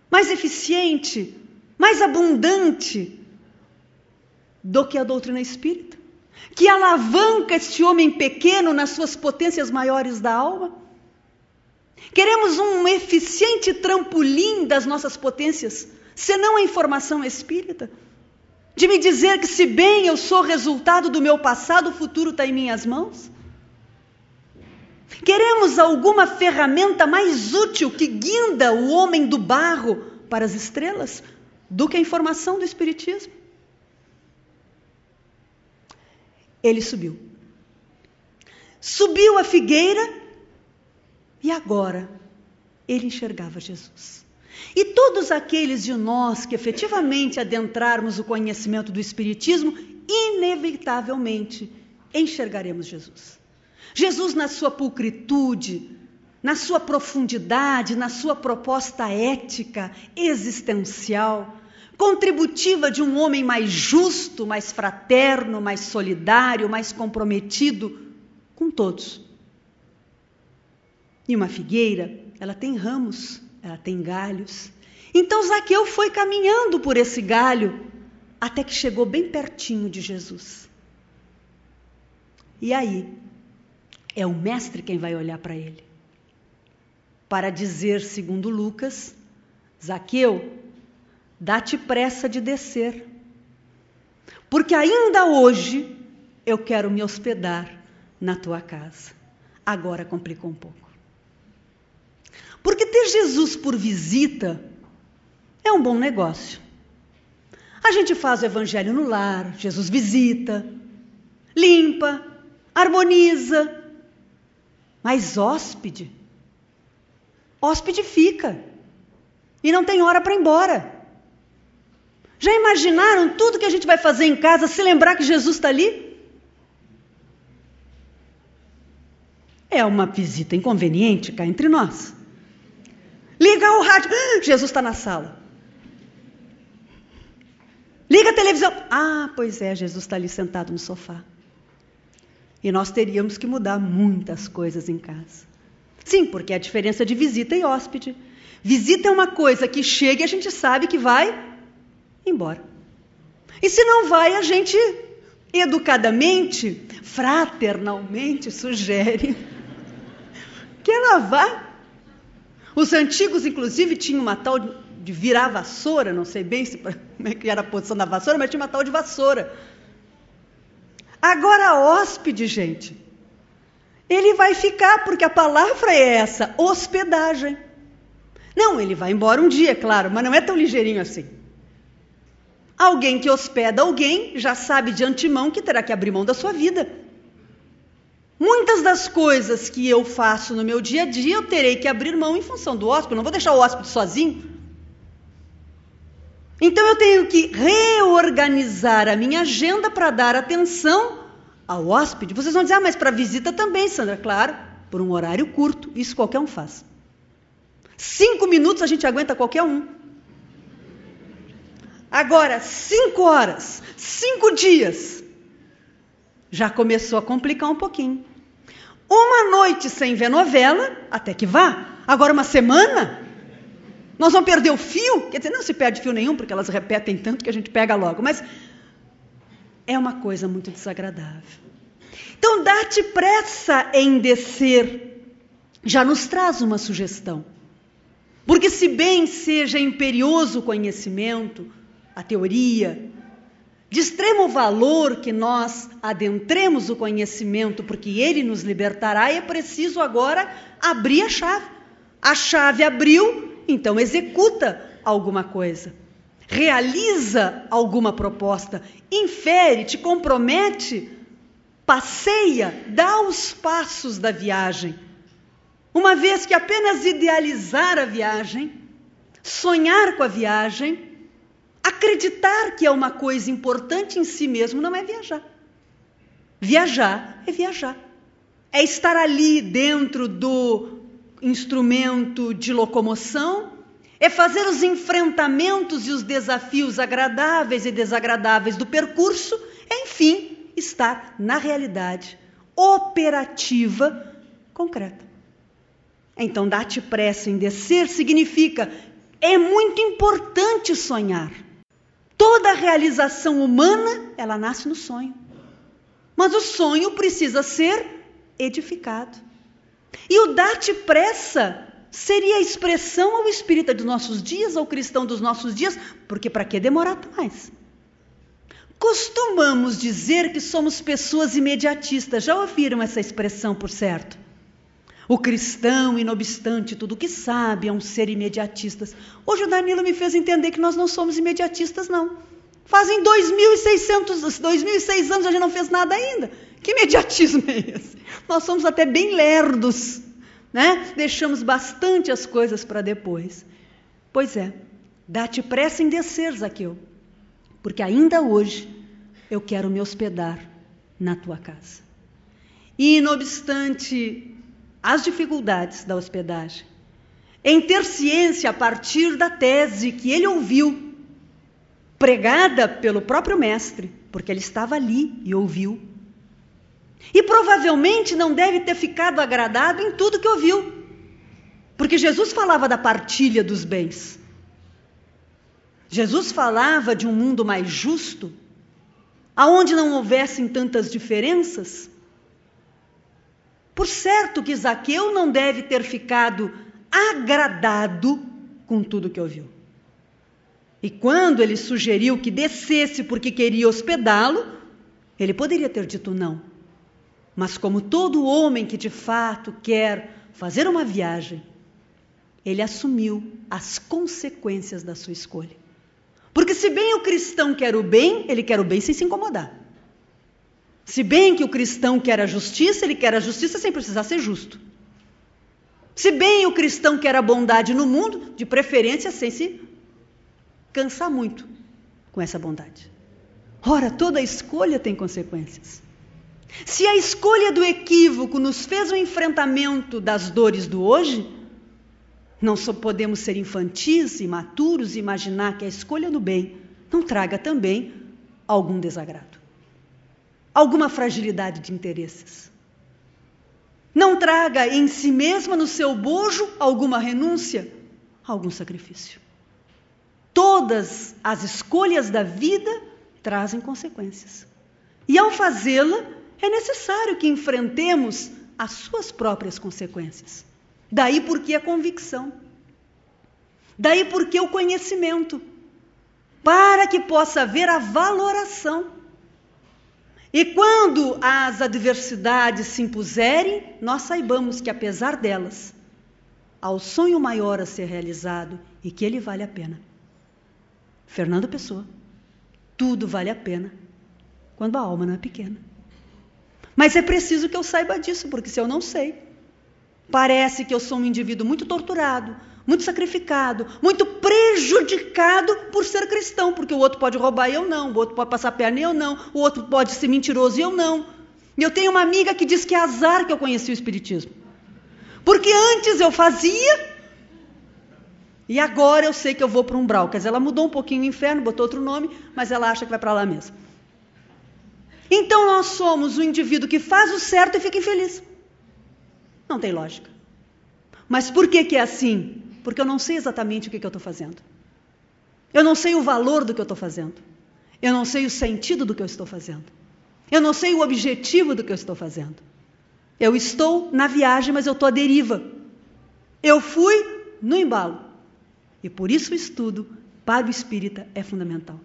A: mais eficiente, mais abundante do que a doutrina espírita, que alavanca este homem pequeno nas suas potências maiores da alma. Queremos um eficiente trampolim das nossas potências, senão a informação espírita de me dizer que, se bem eu sou resultado do meu passado, o futuro está em minhas mãos? Queremos alguma ferramenta mais útil que guinda o homem do barro para as estrelas do que a informação do Espiritismo? Ele subiu. Subiu a figueira e agora ele enxergava Jesus. E todos aqueles de nós que efetivamente adentrarmos o conhecimento do Espiritismo, inevitavelmente enxergaremos Jesus. Jesus, na sua pulcritude, na sua profundidade, na sua proposta ética, existencial, contributiva de um homem mais justo, mais fraterno, mais solidário, mais comprometido com todos. E uma figueira, ela tem ramos, ela tem galhos. Então Zaqueu foi caminhando por esse galho até que chegou bem pertinho de Jesus. E aí, é o mestre quem vai olhar para ele. Para dizer, segundo Lucas, Zaqueu, dá-te pressa de descer, porque ainda hoje eu quero me hospedar na tua casa. Agora complicou um pouco. Porque ter Jesus por visita é um bom negócio. A gente faz o evangelho no lar, Jesus visita, limpa, harmoniza, mas hóspede, hóspede fica e não tem hora para ir embora. Já imaginaram tudo que a gente vai fazer em casa se lembrar que Jesus está ali? É uma visita inconveniente cá entre nós. Liga o rádio. *gasps* Jesus está na sala. Liga a televisão. Ah, pois é, Jesus está ali sentado no sofá. E nós teríamos que mudar muitas coisas em casa. Sim, porque a diferença de visita e hóspede. Visita é uma coisa que chega e a gente sabe que vai embora. E se não vai, a gente educadamente, fraternalmente sugere *laughs* que ela vá os antigos, inclusive, tinham uma tal de virar vassoura, não sei bem se, *laughs* como é que era a posição da vassoura, mas tinha uma tal de vassoura. Agora, hóspede, gente, ele vai ficar, porque a palavra é essa, hospedagem. Não, ele vai embora um dia, claro, mas não é tão ligeirinho assim. Alguém que hospeda alguém já sabe de antemão que terá que abrir mão da sua vida. Muitas das coisas que eu faço no meu dia a dia eu terei que abrir mão em função do hóspede, eu não vou deixar o hóspede sozinho. Então eu tenho que reorganizar a minha agenda para dar atenção ao hóspede. Vocês vão dizer, ah, mas para visita também, Sandra. Claro, por um horário curto, isso qualquer um faz. Cinco minutos a gente aguenta qualquer um. Agora, cinco horas, cinco dias, já começou a complicar um pouquinho. Uma noite sem ver novela, até que vá. Agora, uma semana, nós vamos perder o fio? Quer dizer, não se perde fio nenhum, porque elas repetem tanto que a gente pega logo. Mas é uma coisa muito desagradável. Então, dá-te pressa em descer, já nos traz uma sugestão. Porque, se bem seja imperioso o conhecimento, a teoria, de extremo valor que nós adentremos o conhecimento, porque ele nos libertará, é preciso agora abrir a chave. A chave abriu, então executa alguma coisa realiza alguma proposta, infere, te compromete, passeia, dá os passos da viagem. Uma vez que apenas idealizar a viagem, sonhar com a viagem, acreditar que é uma coisa importante em si mesmo não é viajar. Viajar é viajar. É estar ali dentro do instrumento de locomoção é fazer os enfrentamentos e os desafios agradáveis e desagradáveis do percurso, enfim, estar na realidade operativa concreta. Então, dar-te pressa em descer significa é muito importante sonhar. Toda realização humana, ela nasce no sonho. Mas o sonho precisa ser edificado. E o dar-te pressa seria a expressão ao espírita dos nossos dias, ao cristão dos nossos dias, porque para que demorar mais? Costumamos dizer que somos pessoas imediatistas, já ouviram essa expressão, por certo? O cristão, inobstante tudo que sabe, é um ser imediatista. Hoje o Danilo me fez entender que nós não somos imediatistas, não. Fazem 2.600, 2.006 anos a gente não fez nada ainda. Que imediatismo é esse? Nós somos até bem lerdos né? Deixamos bastante as coisas para depois. Pois é, dá-te pressa em descer, Zaqueu, porque ainda hoje eu quero me hospedar na tua casa. E, não obstante as dificuldades da hospedagem, em ter ciência a partir da tese que ele ouviu, pregada pelo próprio mestre, porque ele estava ali e ouviu, e provavelmente não deve ter ficado agradado em tudo que ouviu. Porque Jesus falava da partilha dos bens. Jesus falava de um mundo mais justo, aonde não houvessem tantas diferenças. Por certo que Zaqueu não deve ter ficado agradado com tudo que ouviu. E quando ele sugeriu que descesse porque queria hospedá-lo, ele poderia ter dito não. Mas, como todo homem que de fato quer fazer uma viagem, ele assumiu as consequências da sua escolha. Porque, se bem o cristão quer o bem, ele quer o bem sem se incomodar. Se bem que o cristão quer a justiça, ele quer a justiça sem precisar ser justo. Se bem o cristão quer a bondade no mundo, de preferência sem se cansar muito com essa bondade. Ora, toda escolha tem consequências. Se a escolha do equívoco nos fez o um enfrentamento das dores do hoje, não só podemos ser infantis, imaturos e imaginar que a escolha do bem não traga também algum desagrado, alguma fragilidade de interesses. Não traga em si mesma, no seu bojo, alguma renúncia, algum sacrifício. Todas as escolhas da vida trazem consequências. E ao fazê-la, é necessário que enfrentemos as suas próprias consequências. Daí porque a convicção. Daí porque o conhecimento. Para que possa haver a valoração. E quando as adversidades se impuserem, nós saibamos que, apesar delas, há o sonho maior a ser realizado e que ele vale a pena. Fernando Pessoa. Tudo vale a pena quando a alma não é pequena. Mas é preciso que eu saiba disso, porque se eu não sei, parece que eu sou um indivíduo muito torturado, muito sacrificado, muito prejudicado por ser cristão, porque o outro pode roubar e eu não, o outro pode passar perna e eu não, o outro pode ser mentiroso e eu não. E eu tenho uma amiga que diz que é azar que eu conheci o Espiritismo. Porque antes eu fazia e agora eu sei que eu vou para um umbral. Quer dizer, ela mudou um pouquinho o inferno, botou outro nome, mas ela acha que vai para lá mesmo. Então nós somos o indivíduo que faz o certo e fica infeliz. Não tem lógica. Mas por que, que é assim? Porque eu não sei exatamente o que, que eu estou fazendo. Eu não sei o valor do que eu estou fazendo. Eu não sei o sentido do que eu estou fazendo. Eu não sei o objetivo do que eu estou fazendo. Eu estou na viagem, mas eu estou à deriva. Eu fui no embalo. E por isso o estudo para o espírita é fundamental.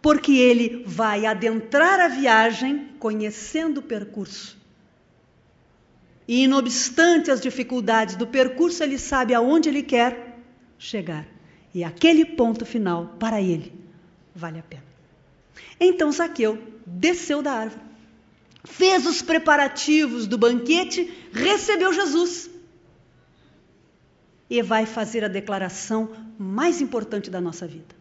A: Porque ele vai adentrar a viagem conhecendo o percurso. E, não obstante as dificuldades do percurso, ele sabe aonde ele quer chegar. E aquele ponto final, para ele, vale a pena. Então Zaqueu desceu da árvore, fez os preparativos do banquete, recebeu Jesus e vai fazer a declaração mais importante da nossa vida.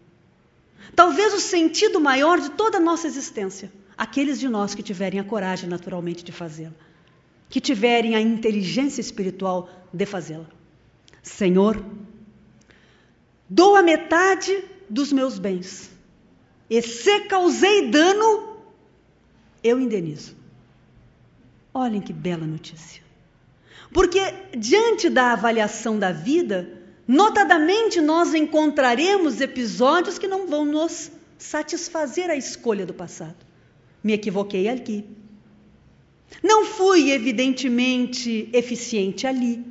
A: Talvez o sentido maior de toda a nossa existência, aqueles de nós que tiverem a coragem naturalmente de fazê-la, que tiverem a inteligência espiritual de fazê-la. Senhor, dou a metade dos meus bens e se causei dano, eu indenizo. Olhem que bela notícia. Porque diante da avaliação da vida, notadamente nós encontraremos episódios que não vão nos satisfazer a escolha do passado. Me equivoquei aqui. Não fui evidentemente eficiente ali.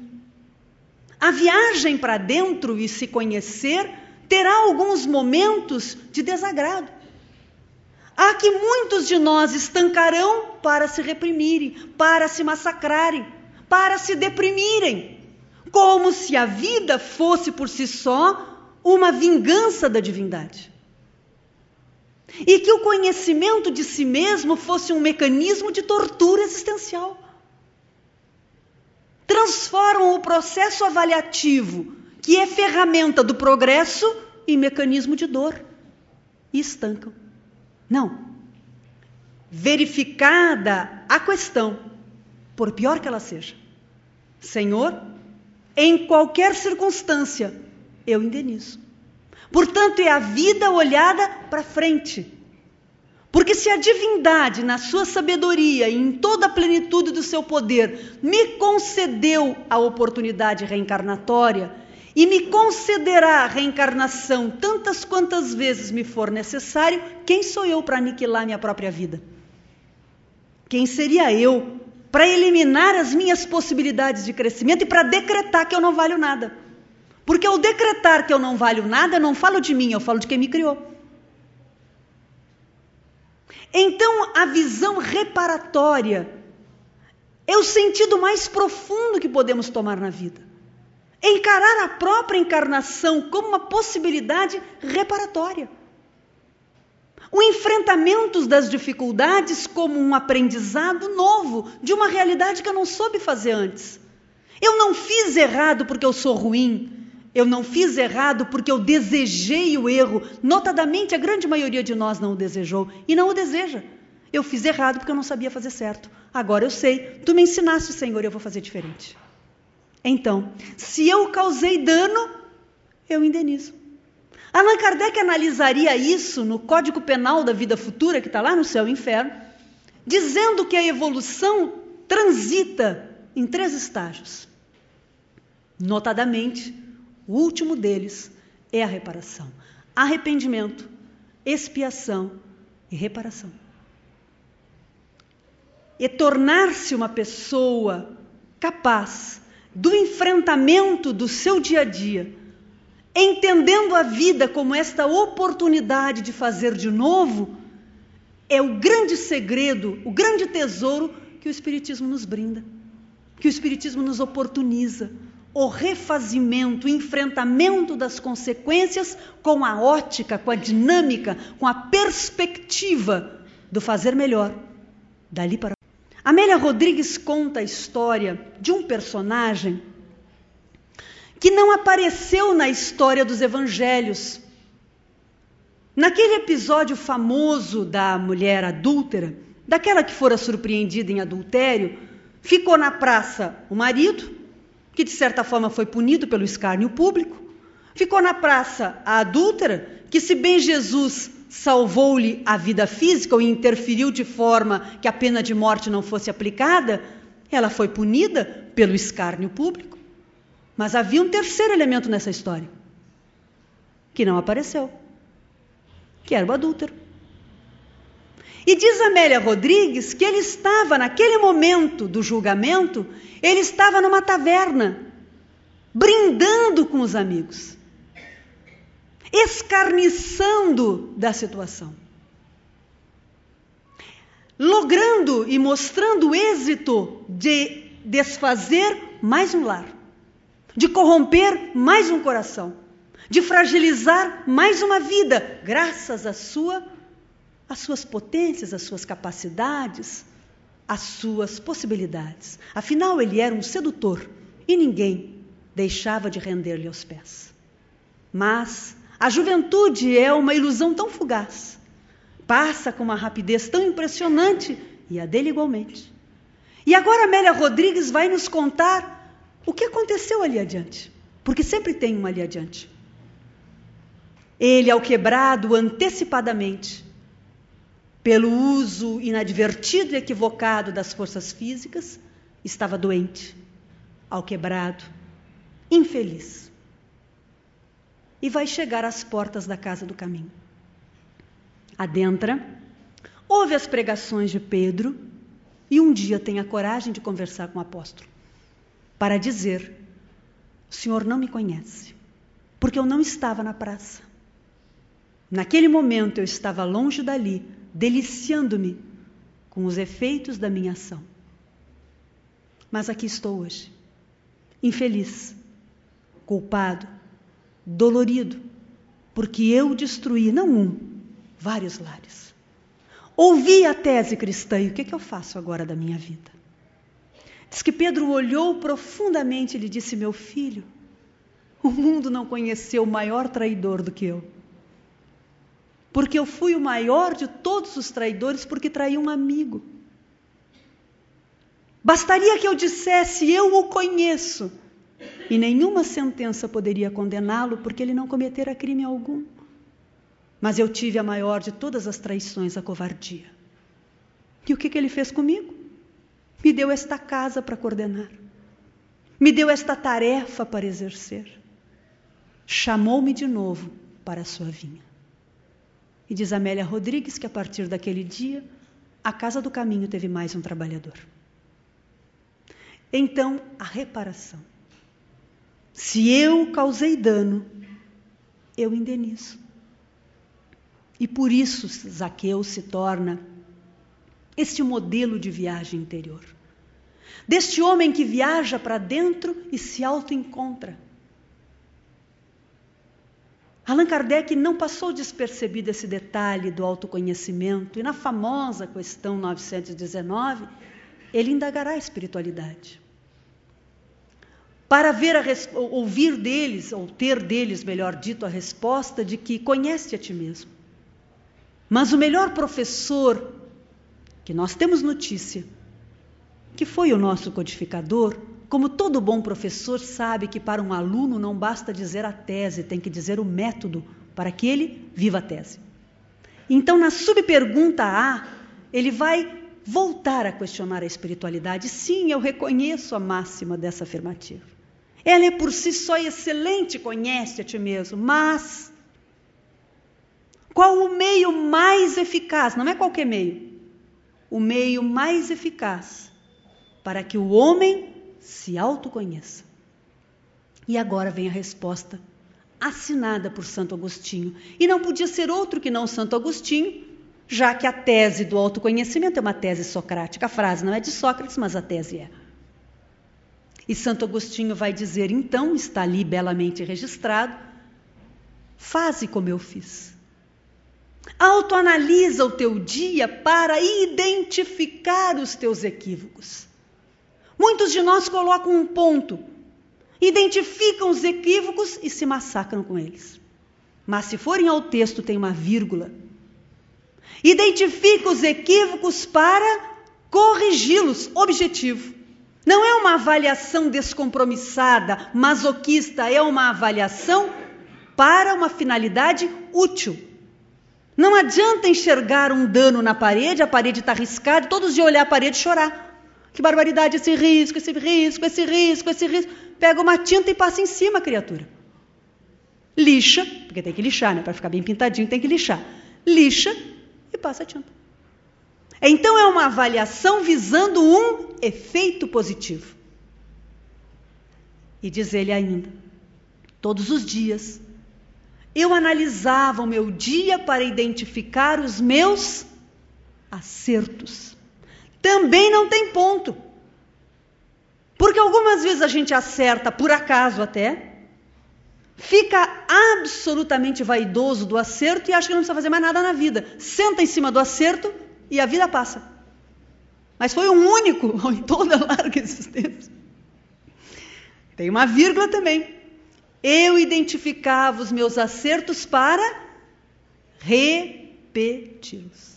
A: A viagem para dentro e se conhecer terá alguns momentos de desagrado. Há que muitos de nós estancarão para se reprimirem, para se massacrarem, para se deprimirem, como se a vida fosse por si só uma vingança da divindade. E que o conhecimento de si mesmo fosse um mecanismo de tortura existencial. Transformam o processo avaliativo, que é ferramenta do progresso, em mecanismo de dor e estancam. Não. Verificada a questão, por pior que ela seja, Senhor, em qualquer circunstância, eu indenizo. Portanto, é a vida olhada para frente. Porque se a divindade, na sua sabedoria e em toda a plenitude do seu poder, me concedeu a oportunidade reencarnatória, e me concederá a reencarnação tantas quantas vezes me for necessário, quem sou eu para aniquilar minha própria vida? Quem seria eu para eliminar as minhas possibilidades de crescimento e para decretar que eu não valho nada? Porque ao decretar que eu não valho nada, eu não falo de mim, eu falo de quem me criou. Então, a visão reparatória é o sentido mais profundo que podemos tomar na vida. Encarar a própria encarnação como uma possibilidade reparatória. O enfrentamento das dificuldades como um aprendizado novo de uma realidade que eu não soube fazer antes. Eu não fiz errado porque eu sou ruim. Eu não fiz errado porque eu desejei o erro. Notadamente, a grande maioria de nós não o desejou e não o deseja. Eu fiz errado porque eu não sabia fazer certo. Agora eu sei. Tu me ensinaste, Senhor, eu vou fazer diferente. Então, se eu causei dano, eu indenizo. Allan Kardec analisaria isso no Código Penal da Vida Futura, que está lá no céu e inferno, dizendo que a evolução transita em três estágios. Notadamente, o último deles é a reparação. Arrependimento, expiação e reparação. E tornar-se uma pessoa capaz do enfrentamento do seu dia a dia, entendendo a vida como esta oportunidade de fazer de novo, é o grande segredo, o grande tesouro que o Espiritismo nos brinda, que o Espiritismo nos oportuniza. O refazimento, o enfrentamento das consequências com a ótica, com a dinâmica, com a perspectiva do fazer melhor dali para Amélia Rodrigues conta a história de um personagem que não apareceu na história dos evangelhos. Naquele episódio famoso da mulher adúltera, daquela que fora surpreendida em adultério, ficou na praça o marido, que de certa forma foi punido pelo escárnio público, ficou na praça a adúltera, que se bem Jesus salvou-lhe a vida física ou interferiu de forma que a pena de morte não fosse aplicada, ela foi punida pelo escárnio público. Mas havia um terceiro elemento nessa história, que não apareceu, que era o adúltero. E diz Amélia Rodrigues que ele estava, naquele momento do julgamento, ele estava numa taverna, brindando com os amigos, escarniçando da situação, logrando e mostrando o êxito de desfazer mais um lar, de corromper mais um coração, de fragilizar mais uma vida, graças à sua as suas potências, as suas capacidades, as suas possibilidades. Afinal, ele era um sedutor e ninguém deixava de render-lhe aos pés. Mas a juventude é uma ilusão tão fugaz, passa com uma rapidez tão impressionante e a dele igualmente. E agora Amélia Rodrigues vai nos contar o que aconteceu ali adiante, porque sempre tem um ali adiante. Ele, ao quebrado antecipadamente, pelo uso inadvertido e equivocado das forças físicas, estava doente, alquebrado, infeliz. E vai chegar às portas da casa do caminho. Adentra, ouve as pregações de Pedro e um dia tem a coragem de conversar com o apóstolo para dizer: O senhor não me conhece, porque eu não estava na praça. Naquele momento eu estava longe dali, deliciando-me com os efeitos da minha ação. Mas aqui estou hoje, infeliz, culpado, dolorido, porque eu destruí não um, vários lares. Ouvi a tese cristã e o que, é que eu faço agora da minha vida? Diz que Pedro olhou profundamente e lhe disse: Meu filho, o mundo não conheceu maior traidor do que eu porque eu fui o maior de todos os traidores porque traí um amigo. Bastaria que eu dissesse eu o conheço e nenhuma sentença poderia condená-lo porque ele não cometera crime algum. Mas eu tive a maior de todas as traições, a covardia. E o que, que ele fez comigo? Me deu esta casa para coordenar, me deu esta tarefa para exercer, chamou-me de novo para a sua vinha. E diz Amélia Rodrigues que a partir daquele dia, a Casa do Caminho teve mais um trabalhador. Então, a reparação. Se eu causei dano, eu indenizo. E por isso Zaqueu se torna este modelo de viagem interior. Deste homem que viaja para dentro e se auto-encontra. Allan Kardec não passou despercebido esse detalhe do autoconhecimento, e na famosa questão 919, ele indagará a espiritualidade. Para ver a, ouvir deles, ou ter deles, melhor dito, a resposta de que conhece a ti mesmo. Mas o melhor professor que nós temos notícia, que foi o nosso codificador, como todo bom professor sabe que para um aluno não basta dizer a tese, tem que dizer o método para que ele viva a tese. Então, na subpergunta A, ele vai voltar a questionar a espiritualidade. Sim, eu reconheço a máxima dessa afirmativa. Ela é por si só excelente, conhece a ti mesmo, mas qual o meio mais eficaz? Não é qualquer meio. O meio mais eficaz para que o homem se autoconheça. E agora vem a resposta, assinada por Santo Agostinho. E não podia ser outro que não Santo Agostinho, já que a tese do autoconhecimento é uma tese socrática. A frase não é de Sócrates, mas a tese é. E Santo Agostinho vai dizer, então, está ali belamente registrado: faze como eu fiz. Autoanalisa o teu dia para identificar os teus equívocos. Muitos de nós colocam um ponto, identificam os equívocos e se massacram com eles. Mas se forem ao texto, tem uma vírgula. Identifica os equívocos para corrigi-los. Objetivo. Não é uma avaliação descompromissada, masoquista, é uma avaliação para uma finalidade útil. Não adianta enxergar um dano na parede, a parede está riscada, todos os dias olhar a parede e chorar. Que barbaridade esse risco, esse risco, esse risco, esse risco. Pega uma tinta e passa em cima, criatura. Lixa, porque tem que lixar, né? Para ficar bem pintadinho tem que lixar. Lixa e passa a tinta. Então é uma avaliação visando um efeito positivo. E diz ele ainda: todos os dias eu analisava o meu dia para identificar os meus acertos. Também não tem ponto. Porque algumas vezes a gente acerta por acaso até, fica absolutamente vaidoso do acerto e acha que não precisa fazer mais nada na vida. Senta em cima do acerto e a vida passa. Mas foi um único *laughs* em toda a larga existência. Tem uma vírgula também. Eu identificava os meus acertos para repeti-los.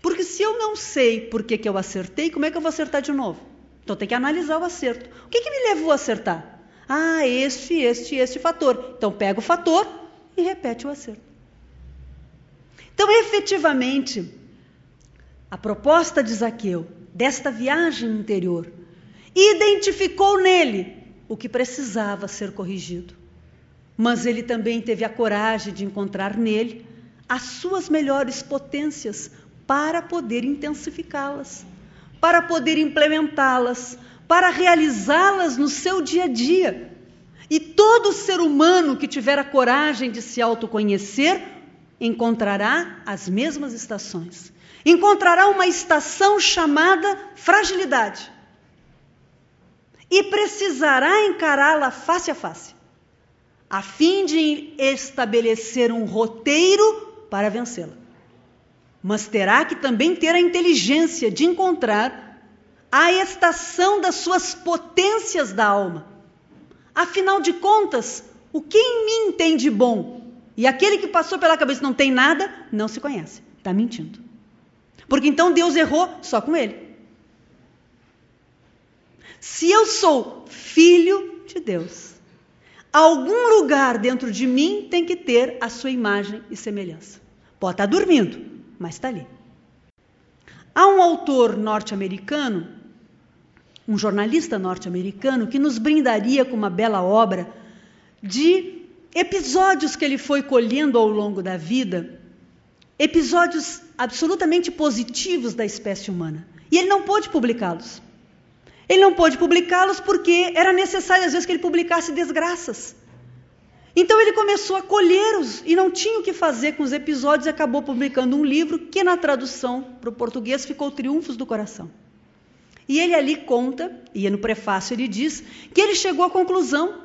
A: Porque se eu não sei por que, que eu acertei, como é que eu vou acertar de novo? Então tem que analisar o acerto. O que, que me levou a acertar? Ah, este, este, este fator. Então pega o fator e repete o acerto. Então, efetivamente, a proposta de Zaqueu, desta viagem interior, identificou nele o que precisava ser corrigido. Mas ele também teve a coragem de encontrar nele as suas melhores potências para poder intensificá-las, para poder implementá-las, para realizá-las no seu dia a dia. E todo ser humano que tiver a coragem de se autoconhecer encontrará as mesmas estações. Encontrará uma estação chamada fragilidade. E precisará encará-la face a face, a fim de estabelecer um roteiro para vencê-la. Mas terá que também ter a inteligência de encontrar a estação das suas potências da alma. Afinal de contas, o que em mim tem de bom e aquele que passou pela cabeça não tem nada, não se conhece. Está mentindo. Porque então Deus errou só com ele. Se eu sou filho de Deus, algum lugar dentro de mim tem que ter a sua imagem e semelhança. Pode estar dormindo, mas está ali. Há um autor norte-americano, um jornalista norte-americano, que nos brindaria com uma bela obra de episódios que ele foi colhendo ao longo da vida, episódios absolutamente positivos da espécie humana. E ele não pôde publicá-los. Ele não pôde publicá-los porque era necessário, às vezes, que ele publicasse desgraças. Então ele começou a colhê-los e não tinha o que fazer com os episódios e acabou publicando um livro que, na tradução para o português, ficou Triunfos do Coração. E ele ali conta, e no prefácio ele diz, que ele chegou à conclusão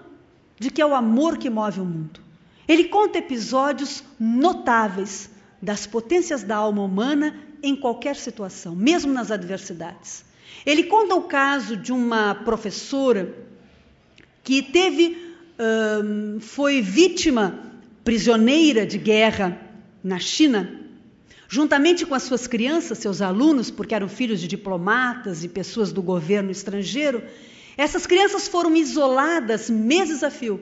A: de que é o amor que move o mundo. Ele conta episódios notáveis das potências da alma humana em qualquer situação, mesmo nas adversidades. Ele conta o caso de uma professora que teve, hum, foi vítima prisioneira de guerra na China, juntamente com as suas crianças, seus alunos, porque eram filhos de diplomatas e pessoas do governo estrangeiro, essas crianças foram isoladas meses a fio.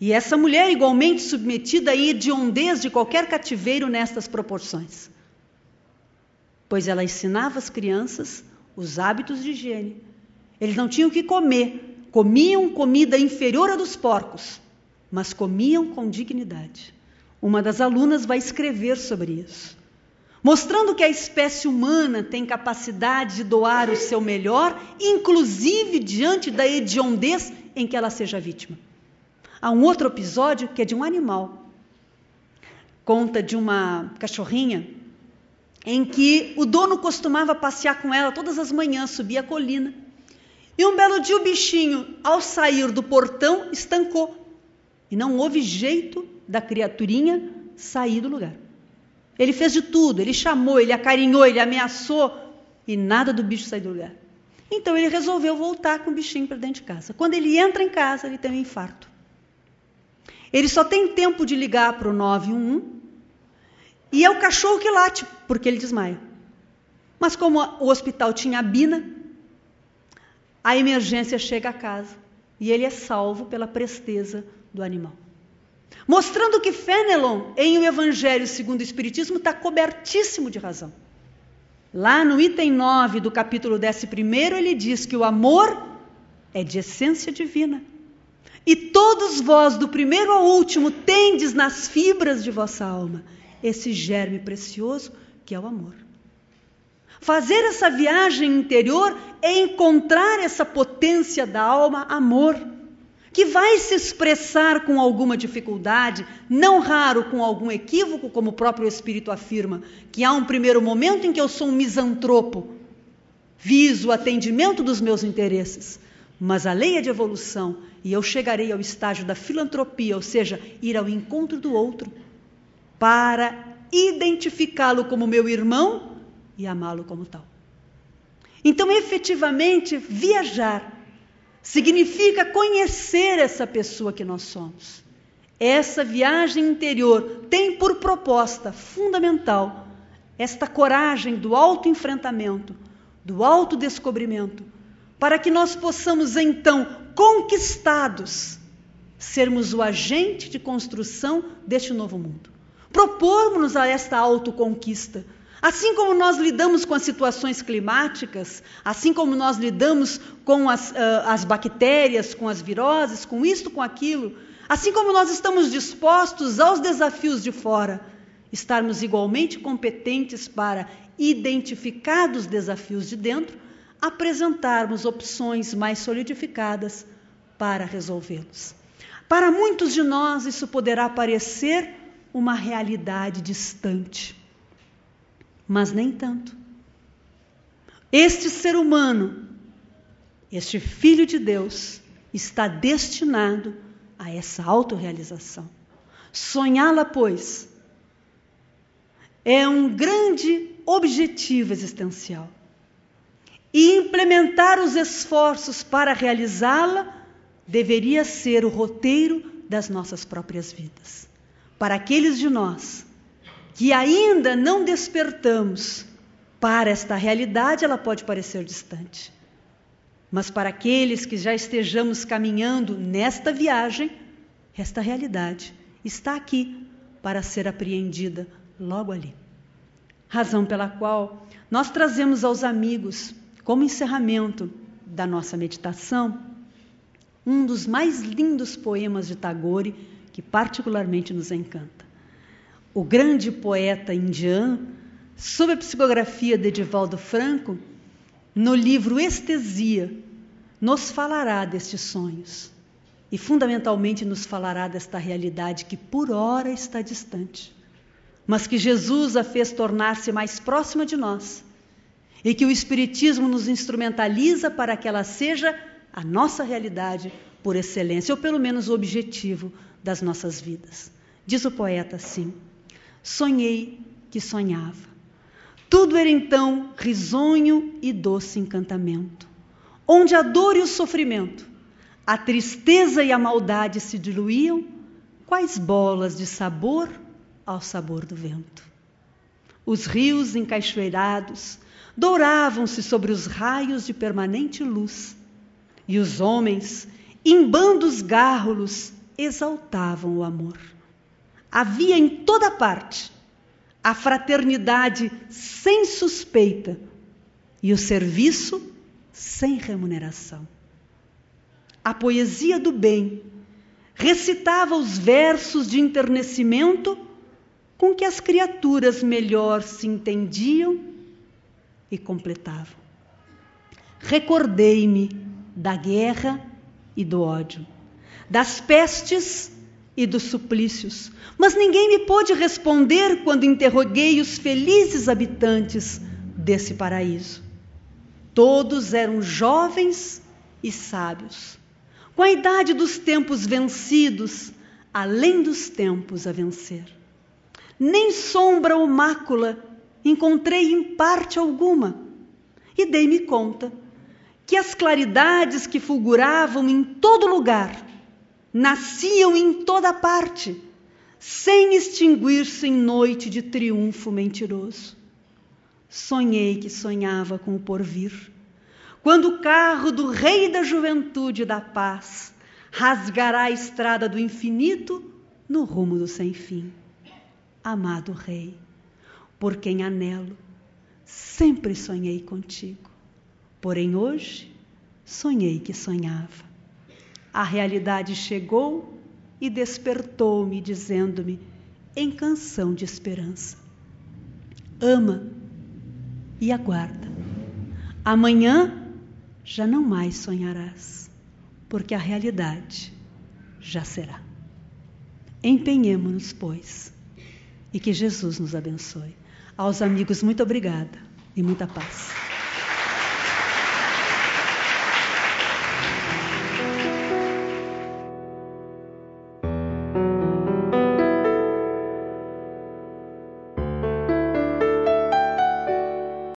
A: E essa mulher, igualmente submetida à hediondez de qualquer cativeiro nestas proporções. Pois ela ensinava as crianças os hábitos de higiene. Eles não tinham o que comer, comiam comida inferior à dos porcos, mas comiam com dignidade. Uma das alunas vai escrever sobre isso mostrando que a espécie humana tem capacidade de doar o seu melhor, inclusive diante da hediondez em que ela seja vítima. Há um outro episódio que é de um animal. Conta de uma cachorrinha em que o dono costumava passear com ela todas as manhãs, subir a colina. E um belo dia o bichinho, ao sair do portão, estancou. E não houve jeito da criaturinha sair do lugar. Ele fez de tudo, ele chamou, ele acarinhou, ele ameaçou e nada do bicho sair do lugar. Então ele resolveu voltar com o bichinho para dentro de casa. Quando ele entra em casa, ele tem um infarto. Ele só tem tempo de ligar para o 911 E é o cachorro que late, porque ele desmaia. Mas como o hospital tinha a Bina, a emergência chega a casa e ele é salvo pela presteza do animal. Mostrando que Fenelon, em o Evangelho segundo o Espiritismo, está cobertíssimo de razão. Lá no item 9 do capítulo 11, ele diz que o amor é de essência divina. E todos vós, do primeiro ao último, tendes nas fibras de vossa alma esse germe precioso que é o amor. Fazer essa viagem interior é encontrar essa potência da alma, amor, que vai se expressar com alguma dificuldade, não raro com algum equívoco, como o próprio Espírito afirma, que há um primeiro momento em que eu sou um misantropo, viso o atendimento dos meus interesses, mas a lei é de evolução e eu chegarei ao estágio da filantropia, ou seja, ir ao encontro do outro, para identificá-lo como meu irmão e amá-lo como tal. Então, efetivamente, viajar significa conhecer essa pessoa que nós somos. Essa viagem interior tem por proposta fundamental esta coragem do autoenfrentamento, do autodescobrimento, para que nós possamos então, conquistados, sermos o agente de construção deste novo mundo. Propormos-nos a esta autoconquista Assim como nós lidamos com as situações climáticas, assim como nós lidamos com as, uh, as bactérias, com as viroses, com isto, com aquilo, assim como nós estamos dispostos aos desafios de fora, estarmos igualmente competentes para, identificar os desafios de dentro, apresentarmos opções mais solidificadas para resolvê-los. Para muitos de nós, isso poderá parecer uma realidade distante mas nem tanto. Este ser humano, este filho de Deus, está destinado a essa autorrealização. Sonhá-la, pois, é um grande objetivo existencial. E implementar os esforços para realizá-la deveria ser o roteiro das nossas próprias vidas. Para aqueles de nós que ainda não despertamos para esta realidade, ela pode parecer distante. Mas para aqueles que já estejamos caminhando nesta viagem, esta realidade está aqui para ser apreendida logo ali. Razão pela qual nós trazemos aos amigos, como encerramento da nossa meditação, um dos mais lindos poemas de Tagore que particularmente nos encanta o grande poeta indiano, sob a psicografia de Edivaldo Franco, no livro Estesia, nos falará destes sonhos e, fundamentalmente, nos falará desta realidade que por hora está distante, mas que Jesus a fez tornar-se mais próxima de nós e que o Espiritismo nos instrumentaliza para que ela seja a nossa realidade por excelência, ou pelo menos o objetivo das nossas vidas. Diz o poeta assim. Sonhei que sonhava. Tudo era então risonho e doce encantamento, onde a dor e o sofrimento, a tristeza e a maldade se diluíam, quais bolas de sabor ao sabor do vento. Os rios encaixoeirados douravam-se sobre os raios de permanente luz, e os homens, em bandos gárrulos, exaltavam o amor. Havia em toda parte a fraternidade sem suspeita e o serviço sem remuneração. A poesia do bem recitava os versos de enternecimento com que as criaturas melhor se entendiam e completavam. Recordei-me da guerra e do ódio, das pestes e dos suplícios, mas ninguém me pôde responder quando interroguei os felizes habitantes desse paraíso. Todos eram jovens e sábios, com a idade dos tempos vencidos, além dos tempos a vencer. Nem sombra ou mácula encontrei em parte alguma, e dei-me conta que as claridades que fulguravam em todo lugar nasciam em toda parte sem extinguir-se em noite de triunfo mentiroso. Sonhei que sonhava com o porvir, quando o carro do Rei da Juventude e da Paz rasgará a estrada do infinito no rumo do sem fim. Amado Rei, por quem anelo, sempre sonhei contigo. Porém, hoje, sonhei que sonhava. A realidade chegou e despertou-me, dizendo-me, em canção de esperança: Ama e aguarda. Amanhã já não mais sonharás, porque a realidade já será. Empenhemo-nos, pois, e que Jesus nos abençoe. Aos amigos, muito obrigada e muita paz.